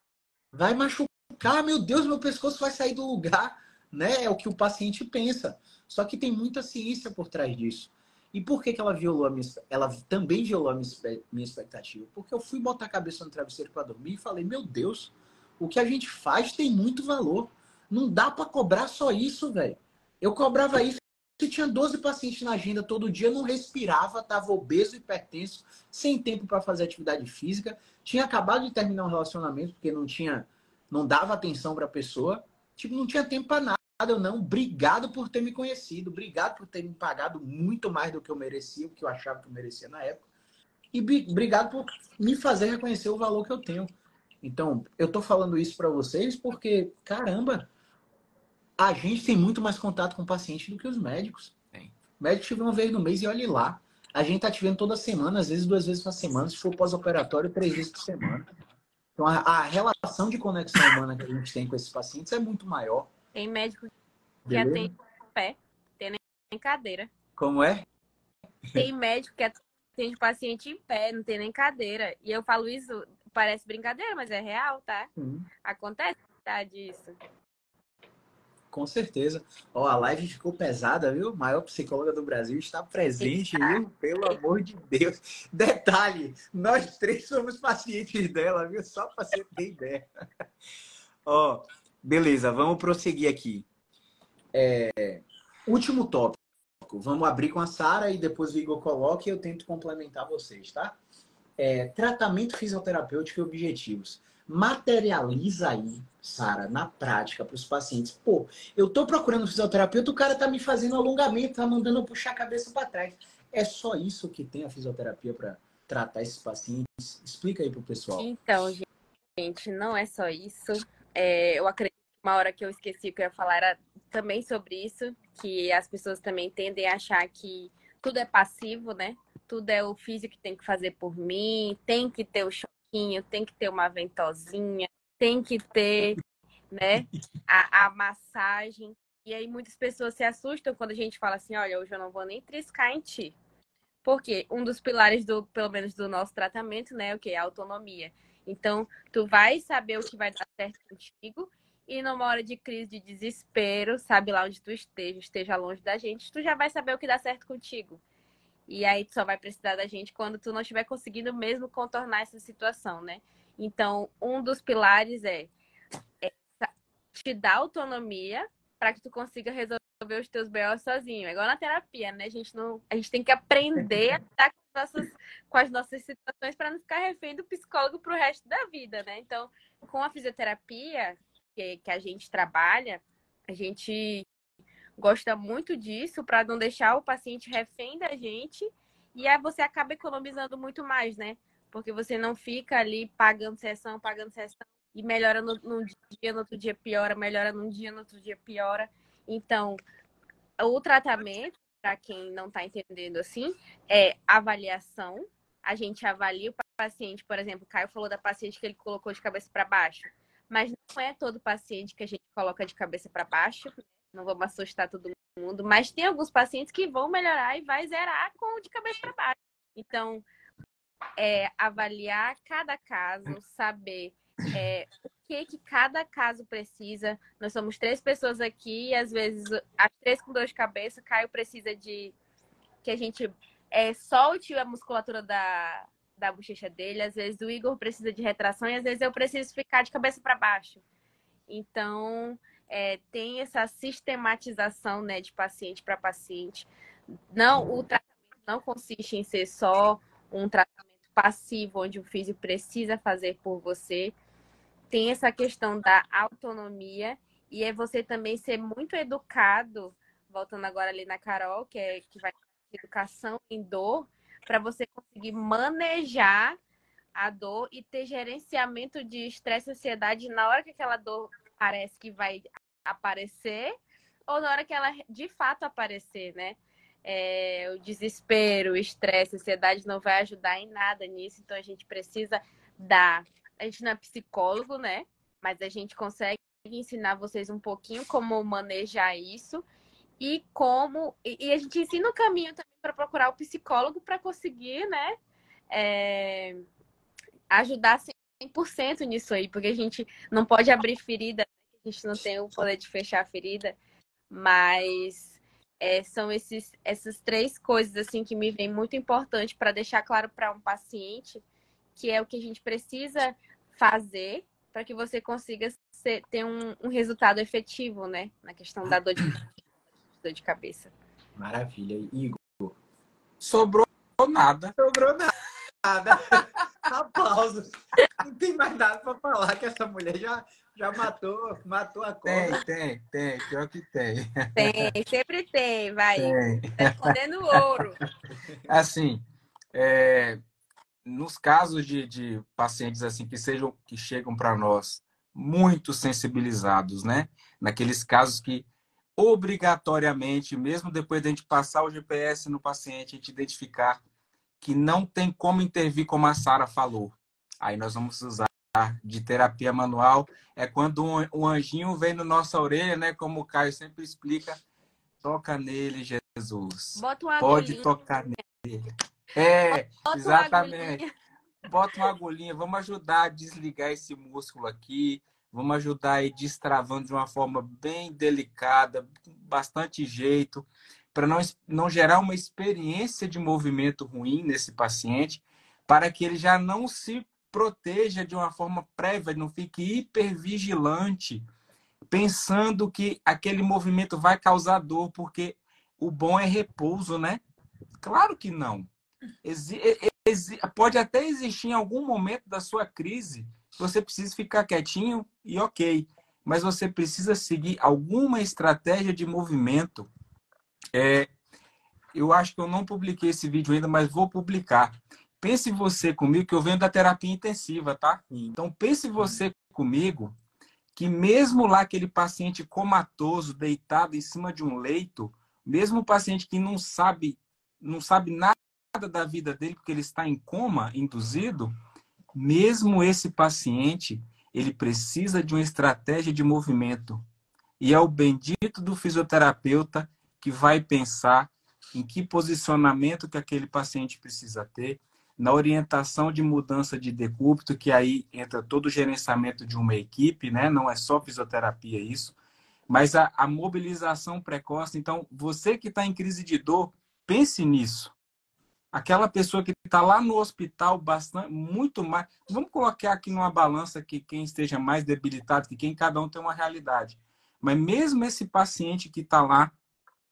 Vai machucar, meu Deus, meu pescoço vai sair do lugar, né? É o que o paciente pensa. Só que tem muita ciência por trás disso. E por que, que ela violou a minha, ela também violou a minha, minha expectativa? Porque eu fui botar a cabeça no travesseiro para dormir e falei, meu Deus, o que a gente faz tem muito valor. Não dá para cobrar só isso, velho. Eu cobrava isso se tinha 12 pacientes na agenda todo dia, não respirava, estava obeso, hipertenso, sem tempo para fazer atividade física, tinha acabado de terminar um relacionamento porque não tinha, não dava atenção para a pessoa, tipo, não tinha tempo para nada. Eu não, obrigado por ter me conhecido, obrigado por ter me pagado muito mais do que eu merecia, o que eu achava que eu merecia na época. E obrigado por me fazer reconhecer o valor que eu tenho. Então, eu tô falando isso para vocês porque, caramba, a gente tem muito mais contato com o paciente do que os médicos. Tem. O médico te vê uma vez no mês e olhe lá. A gente tá te vendo toda semana, às vezes duas vezes por semana, se for pós-operatório, três vezes por semana. Então a, a, relação de conexão humana que a gente tem com esses pacientes é muito maior. Tem médico que atende em pé, tem nem cadeira. Como é? Tem médico que atende paciente em pé, não tem nem cadeira. E eu falo isso, parece brincadeira, mas é real, tá? Hum. Acontece tá, disso. Com certeza. Ó, a live ficou pesada, viu? maior psicóloga do Brasil está presente, viu? Pelo amor de Deus. Detalhe, nós três somos pacientes dela, viu? Só para você ter ideia. Ó, beleza, vamos prosseguir aqui. É, último tópico. Vamos abrir com a Sara e depois o Igor coloca e eu tento complementar vocês, tá? É, tratamento fisioterapêutico e objetivos materializa aí, Sara, na prática para os pacientes. Pô, eu tô procurando fisioterapeuta, o cara tá me fazendo alongamento, tá mandando eu puxar a cabeça para trás. É só isso que tem a fisioterapia para tratar esses pacientes? Explica aí para o pessoal. Então, gente, não é só isso. É, eu acredito que uma hora que eu esqueci que eu ia falar era também sobre isso, que as pessoas também tendem a achar que tudo é passivo, né? Tudo é o físico que tem que fazer por mim, tem que ter o tem que ter uma ventosinha, tem que ter, né, a, a massagem. E aí muitas pessoas se assustam quando a gente fala assim, olha, hoje eu não vou nem triscar em ti. Porque um dos pilares do, pelo menos do nosso tratamento, né, é o que? A autonomia. Então, tu vai saber o que vai dar certo contigo e numa hora de crise de desespero, sabe lá onde tu esteja, esteja longe da gente, tu já vai saber o que dá certo contigo. E aí tu só vai precisar da gente quando tu não estiver conseguindo mesmo contornar essa situação, né? Então, um dos pilares é, é te dar autonomia para que tu consiga resolver os teus BO sozinho. É igual na terapia, né? A gente, não, a gente tem que aprender a estar com, nossas, com as nossas situações para não ficar refém do psicólogo para o resto da vida, né? Então, com a fisioterapia que, que a gente trabalha, a gente gosta muito disso para não deixar o paciente refém da gente e aí você acaba economizando muito mais, né? Porque você não fica ali pagando sessão, pagando sessão e melhora no, num dia, no outro dia piora, melhora num dia, no outro dia piora. Então, o tratamento, para quem não está entendendo assim, é avaliação. A gente avalia o paciente, por exemplo, o Caio falou da paciente que ele colocou de cabeça para baixo, mas não é todo paciente que a gente coloca de cabeça para baixo, não vamos assustar todo mundo, mas tem alguns pacientes que vão melhorar e vai zerar com de cabeça para baixo. Então, é avaliar cada caso, saber é, o que, que cada caso precisa. Nós somos três pessoas aqui e às vezes as três com dor de cabeça, Caio precisa de que a gente é, solte a musculatura da, da bochecha dele, às vezes o Igor precisa de retração e às vezes eu preciso ficar de cabeça para baixo. Então, é, tem essa sistematização né, de paciente para paciente. Não, o tratamento não consiste em ser só um tratamento passivo, onde o físico precisa fazer por você tem essa questão da autonomia e é você também ser muito educado, voltando agora ali na Carol, que é que vai educação em dor, para você conseguir manejar a dor e ter gerenciamento de estresse e ansiedade na hora que aquela dor parece que vai aparecer ou na hora que ela de fato aparecer, né? É, o desespero, o estresse, a ansiedade não vai ajudar em nada nisso, então a gente precisa dar a gente não é psicólogo, né? Mas a gente consegue ensinar vocês um pouquinho como manejar isso e como. E, a gente ensina o caminho também para procurar o psicólogo para conseguir, né? É, ajudar 100% nisso aí, porque a gente não pode abrir ferida? A gente não tem o poder de fechar a ferida, mas é, são esses, essas três coisas assim que me vem muito importante para deixar claro para um paciente que é o que a gente precisa fazer para que você consiga ser, ter um, um, resultado efetivo, né? Na questão da dor de, <coughs> dor de cabeça. Maravilha. Igor? Sobrou nada. Sobrou nada. <laughs> Aplausos. <laughs> Não tem mais nada para falar que essa mulher já, já matou, matou a cobra. Tem, tem, tem. Pior que tem. Tem, sempre tem, vai. Tem. Respondendo ouro. Assim, é, nos casos de, de pacientes assim que sejam que chegam para nós muito sensibilizados, né? Naqueles casos que obrigatoriamente, mesmo depois de a gente passar o GPS no paciente, a gente identificar que não tem como intervir como a Sara falou. Aí nós vamos usar de terapia manual. É quando um, anjinho vem na nossa orelha, né? Como o Caio sempre explica, toca nele, Jesus. Pode tocar nele. É, Bota exatamente. Uma Bota uma agulhinha, vamos ajudar a desligar esse músculo aqui, vamos ajudar a ir destravando de uma forma bem delicada, com bastante jeito, para não, não gerar uma experiência de movimento ruim nesse paciente, para que ele já não se proteja de uma forma prévia, não fique hipervigilante, pensando que aquele movimento vai causar dor, porque o bom é repouso, né? Claro que não. Exi pode até existir em algum momento da sua crise, você precisa ficar quietinho e ok, mas você precisa seguir alguma estratégia de movimento. É, eu acho que eu não publiquei esse vídeo ainda, mas vou publicar. pense você comigo, que eu venho da terapia intensiva, tá? Então, pense você comigo que mesmo lá aquele paciente comatoso, deitado em cima de um leito, mesmo o paciente que não sabe, não sabe nada da vida dele porque ele está em coma induzido, mesmo esse paciente, ele precisa de uma estratégia de movimento. E é o bendito do fisioterapeuta que vai pensar em que posicionamento que aquele paciente precisa ter, na orientação de mudança de decúbito, que aí entra todo o gerenciamento de uma equipe, né? Não é só fisioterapia isso, mas a, a mobilização precoce. Então, você que está em crise de dor, pense nisso. Aquela pessoa que está lá no hospital, bastante, muito mais. Vamos colocar aqui numa balança que quem esteja mais debilitado, que quem cada um tem uma realidade. Mas mesmo esse paciente que está lá,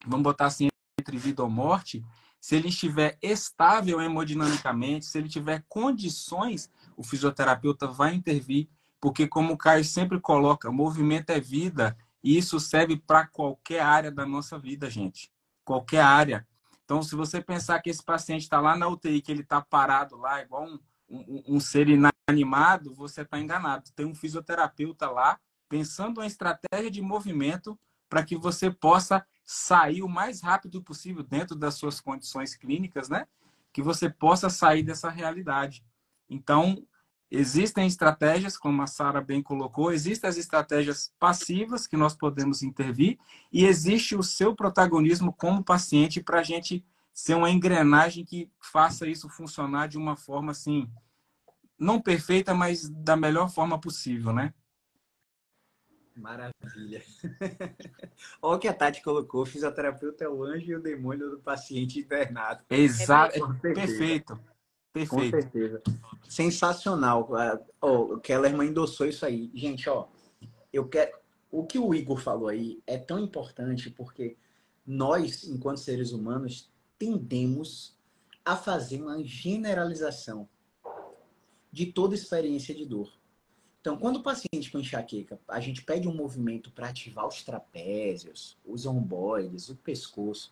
vamos botar assim, entre vida ou morte, se ele estiver estável hemodinamicamente, se ele tiver condições, o fisioterapeuta vai intervir, porque como o Caio sempre coloca, movimento é vida, e isso serve para qualquer área da nossa vida, gente. Qualquer área. Então, se você pensar que esse paciente está lá na UTI, que ele está parado lá, igual um, um, um ser inanimado, você está enganado. Tem um fisioterapeuta lá pensando uma estratégia de movimento para que você possa sair o mais rápido possível dentro das suas condições clínicas, né? Que você possa sair dessa realidade. Então, existem estratégias, como a Sara bem colocou, existem as estratégias passivas que nós podemos intervir e existe o seu protagonismo como paciente para a gente ser uma engrenagem que faça isso funcionar de uma forma assim, não perfeita, mas da melhor forma possível, né? Maravilha. <laughs> Olha o que a Tati colocou: fisioterapeuta é o anjo e o demônio do paciente internado. Exato, é perfeito. Perfeito. Com certeza. Sensacional. Oh, o Kellerman endossou isso aí. Gente, ó, eu quero. O que o Igor falou aí é tão importante porque nós, enquanto seres humanos, tendemos a fazer uma generalização de toda experiência de dor. Então, quando o paciente com enxaqueca, a gente pede um movimento para ativar os trapézios, os omboides, o pescoço,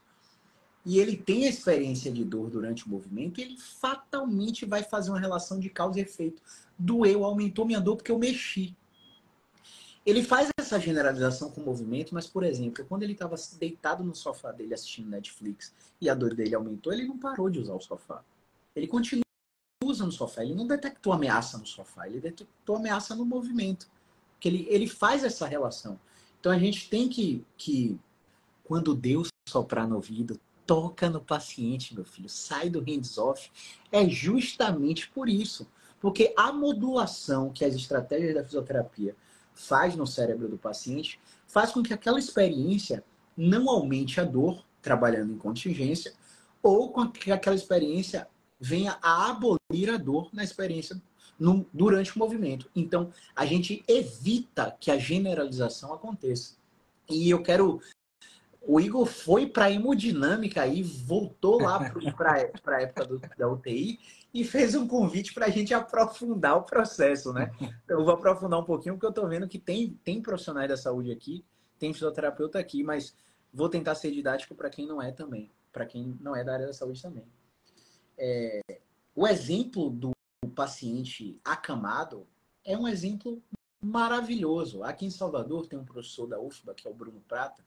e ele tem a experiência de dor durante o movimento, ele fatalmente vai fazer uma relação de causa e efeito. Doeu, aumentou minha dor porque eu mexi. Ele faz essa generalização com o movimento, mas, por exemplo, quando ele estava deitado no sofá dele assistindo Netflix e a dor dele aumentou, ele não parou de usar o sofá. Ele continua usa no sofá. Ele não detectou ameaça no sofá, ele detectou ameaça no movimento. Que ele, ele faz essa relação. Então a gente tem que, que, quando Deus soprar no ouvido, toca no paciente, meu filho, sai do hands-off. É justamente por isso. Porque a modulação que as estratégias da fisioterapia faz no cérebro do paciente faz com que aquela experiência não aumente a dor, trabalhando em contingência, ou com que aquela experiência venha a abolir a dor na experiência no, durante o movimento. Então, a gente evita que a generalização aconteça. E eu quero. O Igor foi para a hemodinâmica e voltou lá para <laughs> a época do, da UTI e fez um convite para a gente aprofundar o processo, né? Eu vou aprofundar um pouquinho, porque eu estou vendo que tem, tem profissionais da saúde aqui, tem fisioterapeuta aqui, mas vou tentar ser didático para quem não é também, para quem não é da área da saúde também. É, o exemplo do paciente acamado é um exemplo maravilhoso. Aqui em Salvador tem um professor da UFBA, que é o Bruno Prata,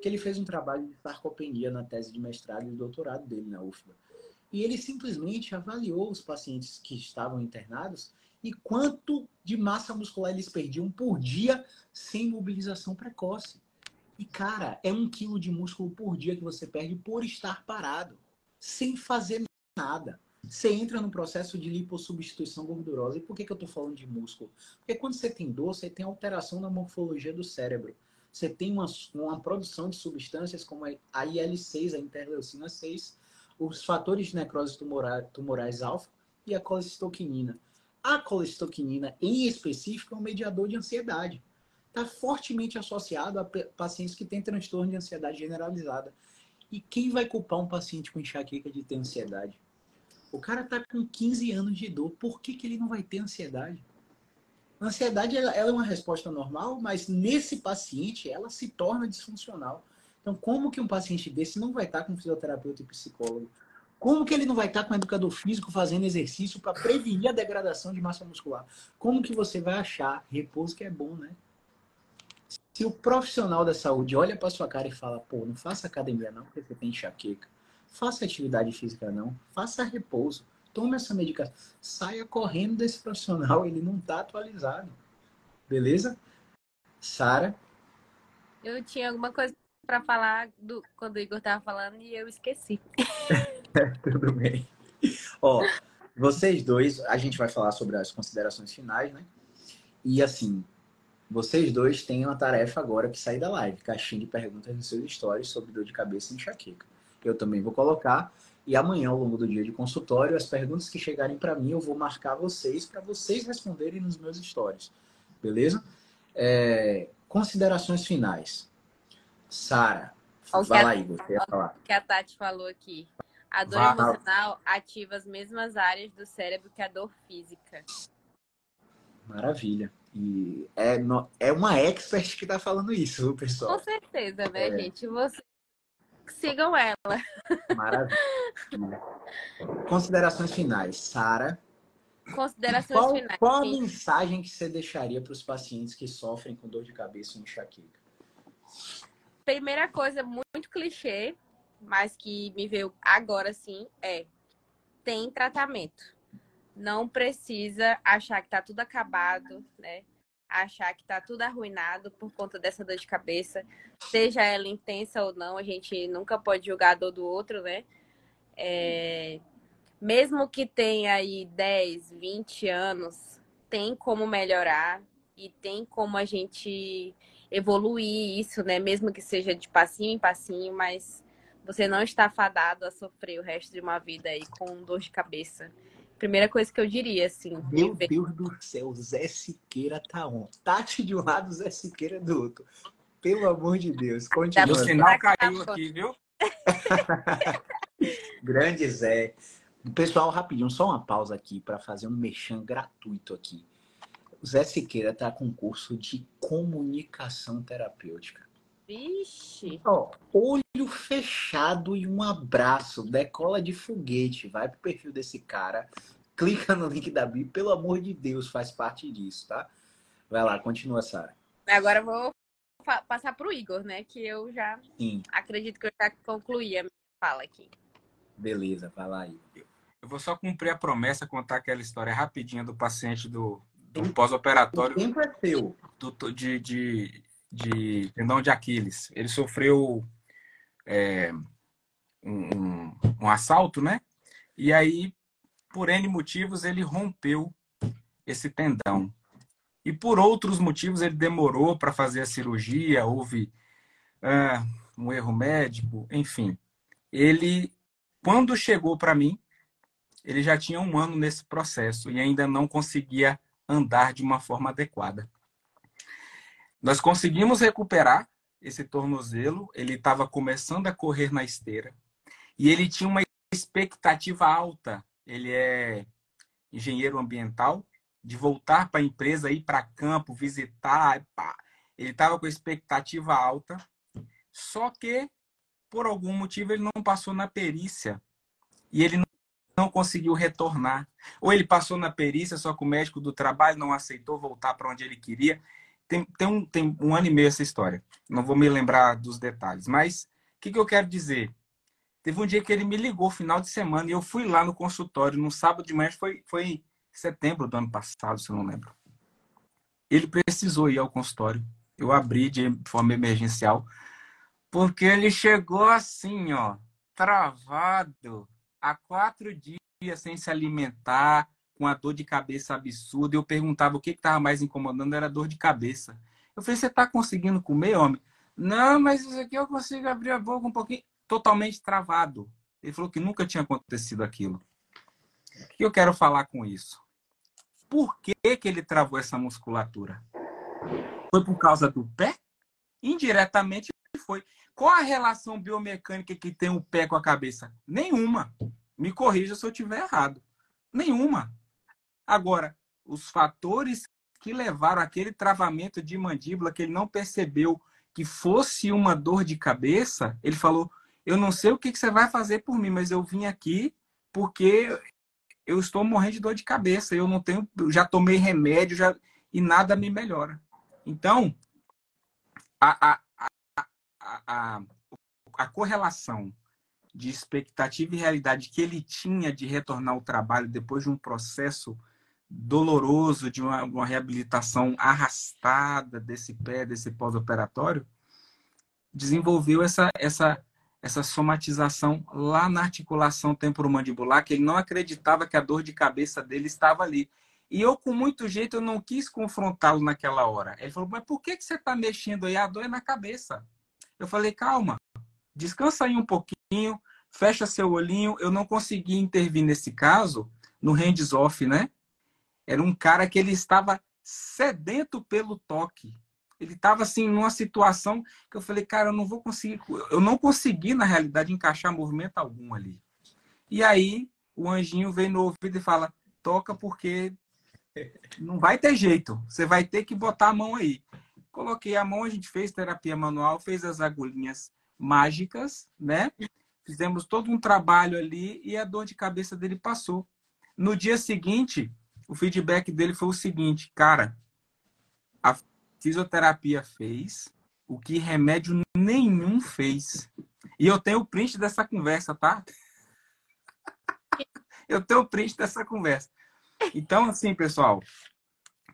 que ele fez um trabalho de sarcopenia na tese de mestrado e doutorado dele na UFBA. E ele simplesmente avaliou os pacientes que estavam internados e quanto de massa muscular eles perdiam por dia sem mobilização precoce. E, cara, é um quilo de músculo por dia que você perde por estar parado, sem fazer nada. Você entra no processo de lipossubstituição gordurosa. E por que, que eu estou falando de músculo? Porque quando você tem dor, você tem alteração na morfologia do cérebro. Você tem uma, uma produção de substâncias como a IL-6, a interleucina 6, os fatores de necrose tumorais, tumorais alfa e a colecistoquinina. A colecistoquinina, em específico, é um mediador de ansiedade. Está fortemente associado a pacientes que têm transtorno de ansiedade generalizada. E quem vai culpar um paciente com enxaqueca de ter ansiedade? O cara tá com 15 anos de dor, por que, que ele não vai ter ansiedade? A ansiedade ela, é uma resposta normal, mas nesse paciente ela se torna disfuncional. Então, como que um paciente desse não vai estar com fisioterapeuta e psicólogo? Como que ele não vai estar com educador físico fazendo exercício para prevenir a degradação de massa muscular? Como que você vai achar repouso que é bom, né? Se o profissional da saúde olha para sua cara e fala, pô, não faça academia não, porque você tem enxaqueca. Faça atividade física não, faça repouso. Tome essa medicação. Saia correndo desse profissional, ele não está atualizado. Beleza? Sara? Eu tinha alguma coisa para falar do, quando o Igor estava falando e eu esqueci. <laughs> Tudo bem. Ó, vocês dois, a gente vai falar sobre as considerações finais, né? E assim, vocês dois têm uma tarefa agora que sair da live, caixinha de perguntas nos seus stories sobre dor de cabeça e enxaqueca. Eu também vou colocar e amanhã, ao longo do dia de consultório, as perguntas que chegarem para mim, eu vou marcar vocês para vocês responderem nos meus stories. Beleza? É, considerações finais. Sara, vai lá, Igor, você. O que a Tati falou aqui. A dor vai. emocional ativa as mesmas áreas do cérebro que a dor física. Maravilha. E é, é uma expert que está falando isso, pessoal. Com certeza, né, é. gente? Vocês sigam ela. Maravilha. Considerações finais. Sara. Considerações qual, finais. Qual a mensagem que você deixaria para os pacientes que sofrem com dor de cabeça e enxaqueca? primeira coisa muito clichê, mas que me veio agora sim, é tem tratamento. Não precisa achar que tá tudo acabado, né? Achar que tá tudo arruinado por conta dessa dor de cabeça, seja ela intensa ou não, a gente nunca pode julgar a dor do outro, né? É... Mesmo que tenha aí 10, 20 anos, tem como melhorar e tem como a gente evoluir isso, né? Mesmo que seja de passinho em passinho, mas você não está fadado a sofrer o resto de uma vida aí com dor de cabeça. Primeira coisa que eu diria, assim. Meu Deus do céu, Zé Siqueira tá on. Tati de um lado, Zé Siqueira do outro. Pelo amor de Deus, continua. O sinal caiu aqui, viu? <laughs> Grande Zé. Pessoal, rapidinho, só uma pausa aqui para fazer um mexão gratuito aqui. O Zé Siqueira está com curso de comunicação terapêutica. Vixe! Ó, olho fechado e um abraço, decola de foguete, vai pro perfil desse cara, clica no link da Bíblia, pelo amor de Deus, faz parte disso, tá? Vai lá, continua, Sara. Agora eu vou passar pro Igor, né? Que eu já Sim. acredito que eu já concluí a minha fala aqui. Beleza, vai lá, Igor. Eu vou só cumprir a promessa, contar aquela história rapidinha do paciente do do pós-operatório é de, de, de tendão de Aquiles. Ele sofreu é, um, um, assalto, né? E aí, por N motivos, ele rompeu esse tendão. E por outros motivos, ele demorou para fazer a cirurgia, houve ah, um erro médico, enfim. Ele, quando chegou para mim, ele já tinha um ano nesse processo e ainda não conseguia andar de uma forma adequada. Nós conseguimos recuperar esse tornozelo, ele estava começando a correr na esteira e ele tinha uma expectativa alta. Ele é engenheiro ambiental, de voltar para a empresa, ir para campo, visitar. Pá. Ele estava com expectativa alta, só que por algum motivo ele não passou na perícia e ele não conseguiu retornar. Ou ele passou na perícia, só que o médico do trabalho não aceitou voltar para onde ele queria. Tem, tem, um, tem um ano e meio essa história. Não vou me lembrar dos detalhes. Mas o que, que eu quero dizer? Teve um dia que ele me ligou, final de semana, e eu fui lá no consultório, no sábado de manhã, foi, foi setembro do ano passado, se eu não lembro. Ele precisou ir ao consultório. Eu abri de forma emergencial, porque ele chegou assim, ó, travado, há quatro dias sem se alimentar, com a dor de cabeça absurda. Eu perguntava o que estava mais incomodando, era dor de cabeça. Eu falei, você está conseguindo comer, homem? Não, mas isso aqui eu consigo abrir a boca um pouquinho. Totalmente travado. Ele falou que nunca tinha acontecido aquilo. O que eu quero falar com isso? Por que, que ele travou essa musculatura? Foi por causa do pé? Indiretamente foi. Qual a relação biomecânica que tem o pé com a cabeça? Nenhuma. Me corrija se eu estiver errado. Nenhuma. Agora, os fatores que levaram aquele travamento de mandíbula que ele não percebeu que fosse uma dor de cabeça, ele falou: eu não sei o que, que você vai fazer por mim, mas eu vim aqui porque eu estou morrendo de dor de cabeça. Eu não tenho, já tomei remédio já, e nada me melhora. Então, a, a, a, a, correlação de expectativa e realidade que ele tinha de retornar ao trabalho depois de um processo doloroso, de uma, uma reabilitação arrastada desse pé, desse pós-operatório, desenvolveu essa, essa, essa somatização lá na articulação temporomandibular, que ele não acreditava que a dor de cabeça dele estava ali. E eu, com muito jeito, eu não quis confrontá-lo naquela hora. Ele falou, mas por que, que você está mexendo aí? A dor é na cabeça. Eu falei, calma, descansa aí um pouquinho, fecha seu olhinho. Eu não consegui intervir nesse caso, no hands-off, né? Era um cara que ele estava sedento pelo toque. Ele estava assim numa situação que eu falei, cara, eu não vou conseguir, eu não consegui na realidade encaixar movimento algum ali. E aí o anjinho vem no ouvido e fala: "Toca porque não vai ter jeito. Você vai ter que botar a mão aí". Coloquei a mão, a gente fez terapia manual, fez as agulhinhas mágicas, né? Fizemos todo um trabalho ali e a dor de cabeça dele passou. No dia seguinte, o feedback dele foi o seguinte, cara, fisioterapia fez o que remédio nenhum fez. E eu tenho o print dessa conversa, tá? <laughs> eu tenho o print dessa conversa. Então, assim, pessoal,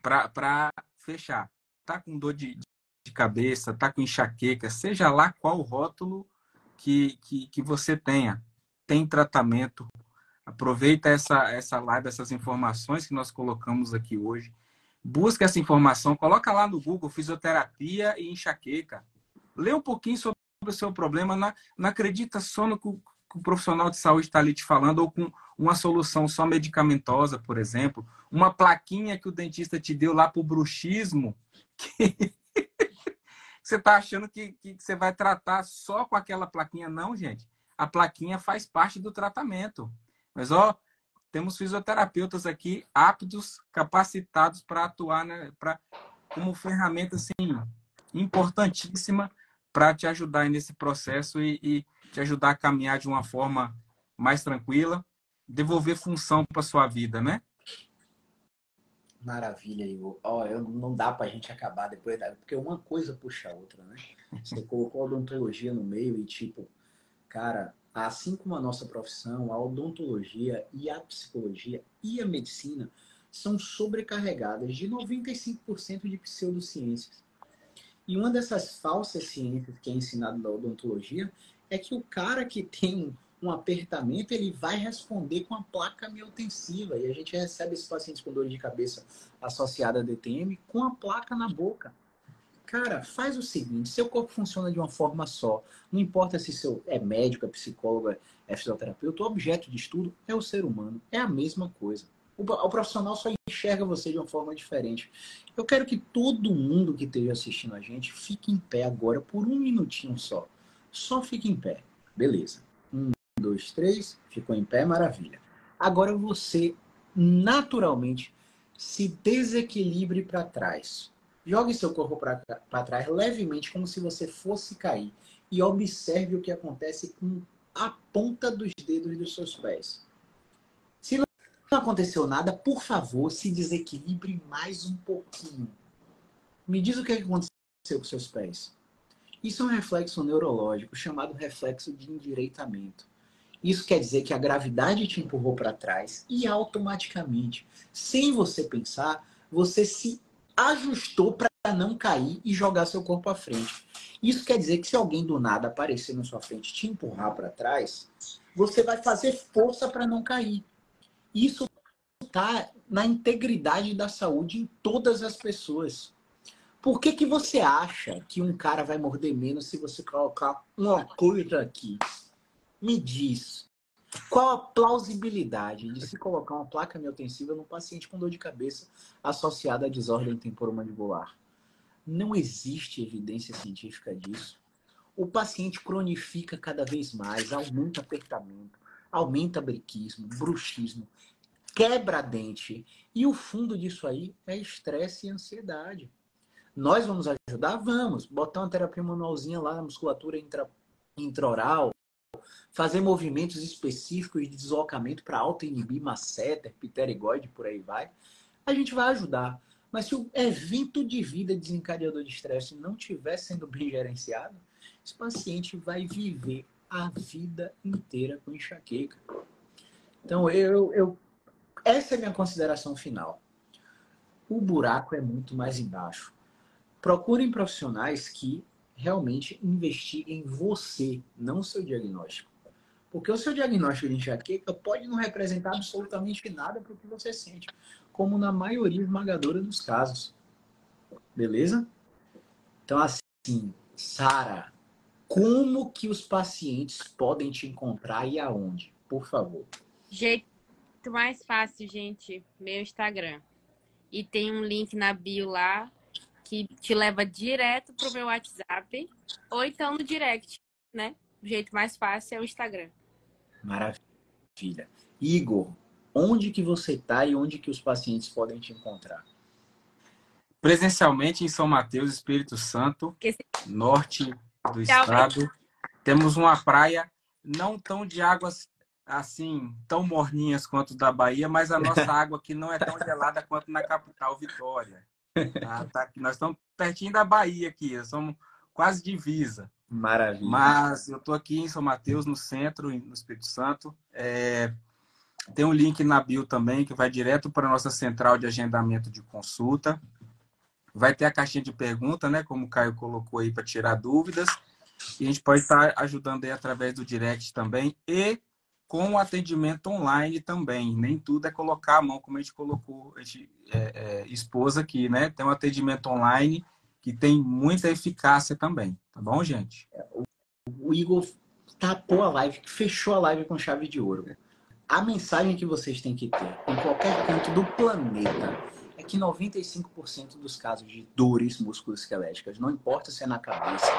para fechar, tá com dor de, de cabeça, tá com enxaqueca, seja lá qual rótulo que, que, que você tenha, tem tratamento, Aproveita essa, essa live, essas informações que nós colocamos aqui hoje. Busca essa informação, coloca lá no Google fisioterapia e enxaqueca. Lê um pouquinho sobre o seu problema. Não, acredita só no que o, que o profissional de saúde está ali te falando, ou com uma solução só medicamentosa, por exemplo. Uma plaquinha que o dentista te deu lá para o bruxismo, <laughs> que você está achando que, que você vai tratar só com aquela plaquinha. Não, gente. A plaquinha faz parte do tratamento. Mas, ó, temos fisioterapeutas aqui aptos, capacitados para atuar né, pra, como ferramenta assim, importantíssima para te ajudar nesse processo e, e, te ajudar a caminhar de uma forma mais tranquila, devolver função para sua vida, né? Maravilha, Igor. Ó, eu, não dá para a gente acabar depois, da... porque uma coisa puxa a outra, né? Você colocou a odontologia no meio e, tipo, cara, assim como a nossa profissão, a odontologia e a psicologia e a medicina são sobrecarregadas de 95% de pseudociências. E uma dessas falsas ciências que é ensinado na odontologia é que o cara que tem um apertamento, ele vai responder com a placa miotensiva. E a gente recebe esses pacientes com dor de cabeça associada a DTM com a placa na boca. Cara, faz o seguinte: seu corpo funciona de uma forma só. Não importa se seu é médico, é psicólogo, é fisioterapeuta, o objeto de estudo é o ser humano. É a mesma coisa. O, o profissional só enxerga você de uma forma diferente. Eu quero que todo mundo que esteja assistindo a gente fique em pé agora por um minutinho só. Só fique em pé. Beleza. Um, dois, três. Ficou em pé, maravilha. Agora você naturalmente se desequilibre para trás Jogue seu corpo para trás levemente, como se você fosse cair. E observe o que acontece com a ponta dos dedos dos seus pés. Se não aconteceu nada, por favor, se desequilibre mais um pouquinho. Me diz o que aconteceu com seus pés. Isso é um reflexo neurológico chamado reflexo de endireitamento. Isso quer dizer que a gravidade te empurrou para trás e automaticamente, sem você pensar, você se ajustou para não cair e jogar seu corpo à frente. Isso quer dizer que se alguém do nada aparecer na sua frente te empurrar para trás, você vai fazer força para não cair. Isso está na integridade da saúde em todas as pessoas. Por que, que você acha que um cara vai morder menos se você colocar uma coisa aqui? Me diz. Qual a plausibilidade de se colocar uma placa miotensiva num paciente com dor de cabeça associada à desordem temporomandibular? Não existe evidência científica disso. O paciente cronifica cada vez mais, aumenta apertamento, aumenta briquismo, bruxismo, quebra dente. E o fundo disso aí é estresse e ansiedade. Nós vamos ajudar? Vamos. Botar uma terapia manualzinha lá na musculatura intra, intraoral, fazer movimentos específicos de deslocamento para auto-inibir masseter, pterigoide, por aí vai, a gente vai ajudar. Mas se o evento de vida desencadeador de estresse não estiver sendo bem gerenciado, esse paciente vai viver a vida inteira com enxaqueca. Então, eu, eu, essa é a minha consideração final. O buraco é muito mais embaixo. Procurem profissionais que realmente investiguem você, não seu diagnóstico. Porque o seu diagnóstico de enxaqueca pode não representar absolutamente nada para o que você sente, como na maioria esmagadora dos casos. Beleza? Então, assim, Sara, como que os pacientes podem te encontrar e aonde? Por favor. Jeito mais fácil, gente, meu Instagram. E tem um link na bio lá que te leva direto pro meu WhatsApp ou então no direct, né? O jeito mais fácil é o Instagram. Maravilha. Igor, onde que você está e onde que os pacientes podem te encontrar? Presencialmente em São Mateus, Espírito Santo, norte do estado. Temos uma praia não tão de águas assim, tão morninhas quanto da Bahia, mas a nossa <laughs> água aqui não é tão gelada quanto na capital, Vitória. Ah, tá, nós estamos pertinho da Bahia aqui, somos quase divisa. Maravilha. Mas eu estou aqui em São Mateus, no centro, no Espírito Santo. É, tem um link na bio também que vai direto para a nossa central de agendamento de consulta. Vai ter a caixinha de pergunta, né? Como o Caio colocou aí para tirar dúvidas. E a gente pode estar ajudando aí através do direct também. E com o atendimento online também. Nem tudo é colocar a mão, como a gente colocou, a gente é, é, expôs aqui, né? Tem um atendimento online que tem muita eficácia também. Tá bom, gente? O Igor tapou a live, fechou a live com chave de ouro. A mensagem que vocês têm que ter em qualquer canto do planeta é que 95% dos casos de dores musculoesqueléticas, não importa se é na cabeça,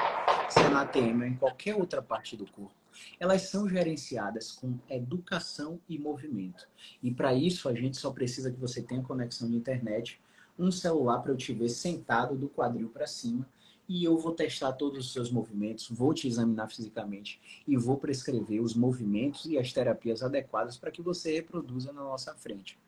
se é na ATM ou em qualquer outra parte do corpo, elas são gerenciadas com educação e movimento. E para isso a gente só precisa que você tenha conexão de internet, um celular para eu te ver sentado do quadril para cima e eu vou testar todos os seus movimentos, vou te examinar fisicamente e vou prescrever os movimentos e as terapias adequadas para que você reproduza na nossa frente.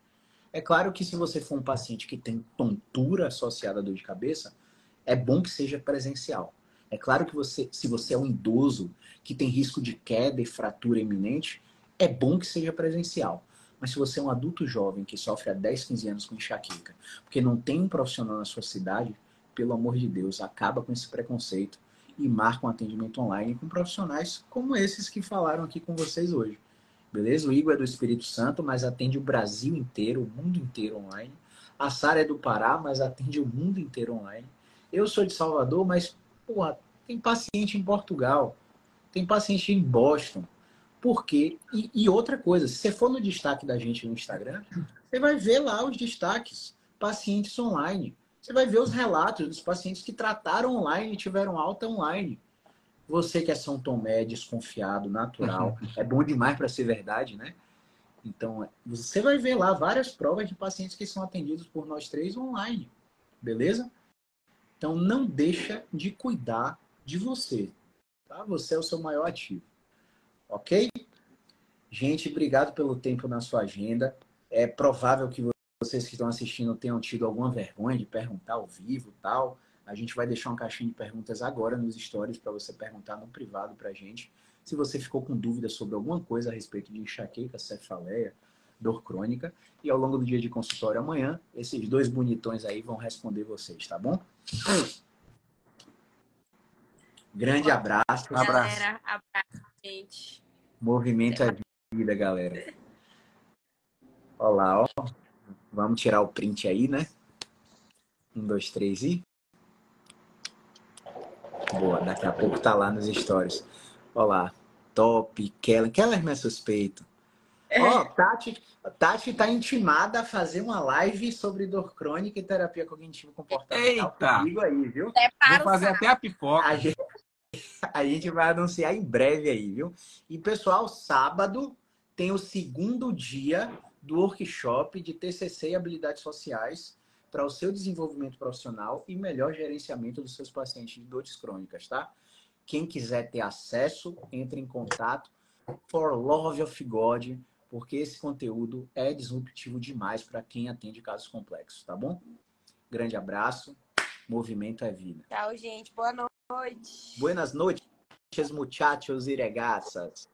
É claro que se você for um paciente que tem tontura associada à dor de cabeça, é bom que seja presencial. É claro que você, se você é um idoso que tem risco de queda e fratura iminente, é bom que seja presencial. Mas se você é um adulto jovem que sofre há 10, 15 anos com enxaqueca, porque não tem um profissional na sua cidade, pelo amor de Deus, acaba com esse preconceito e marca um atendimento online com profissionais como esses que falaram aqui com vocês hoje. Beleza? O Igor é do Espírito Santo, mas atende o Brasil inteiro, o mundo inteiro online. A Sara é do Pará, mas atende o mundo inteiro online. Eu sou de Salvador, mas porra, tem paciente em Portugal, tem paciente em Boston. Por quê? E, e outra coisa, se você for no destaque da gente no Instagram, você vai ver lá os destaques, pacientes online. Você vai ver os relatos dos pacientes que trataram online e tiveram alta online. Você que é São Tomé, desconfiado, natural, <laughs> é bom demais para ser verdade, né? Então, você vai ver lá várias provas de pacientes que são atendidos por nós três online, beleza? Então, não deixa de cuidar de você, tá? Você é o seu maior ativo, ok? Gente, obrigado pelo tempo na sua agenda. É provável que vocês que estão assistindo tenham tido alguma vergonha de perguntar ao vivo tal, a gente vai deixar uma caixinha de perguntas agora nos stories para você perguntar no privado para a gente. Se você ficou com dúvidas sobre alguma coisa a respeito de enxaqueca, cefaleia, dor crônica. E ao longo do dia de consultório amanhã, esses dois bonitões aí vão responder vocês, tá bom? Grande abraço. Um abraço. Galera, abraço, gente. Movimento é vida, galera. Olá, ó. Vamos tirar o print aí, né? Um, dois, três e. Boa, daqui a pouco tá lá nos stories. Olá, top, Keller. Keller não é suspeito. É. Ó, oh, Tati, Tati tá intimada a fazer uma live sobre dor crônica e terapia cognitiva comportamental Eita. comigo aí, viu? Vou fazer até a pipoca. A gente, a gente vai anunciar em breve aí, viu? E pessoal, sábado tem o segundo dia do workshop de TCC e habilidades sociais para o seu desenvolvimento profissional e melhor gerenciamento dos seus pacientes de dores crônicas, tá? Quem quiser ter acesso, entre em contato for love of God, porque esse conteúdo é disruptivo demais para quem atende casos complexos, tá bom? Grande abraço. Movimento é vida. Tchau, gente. Boa noite. Buenas noches, muchachos e regaças.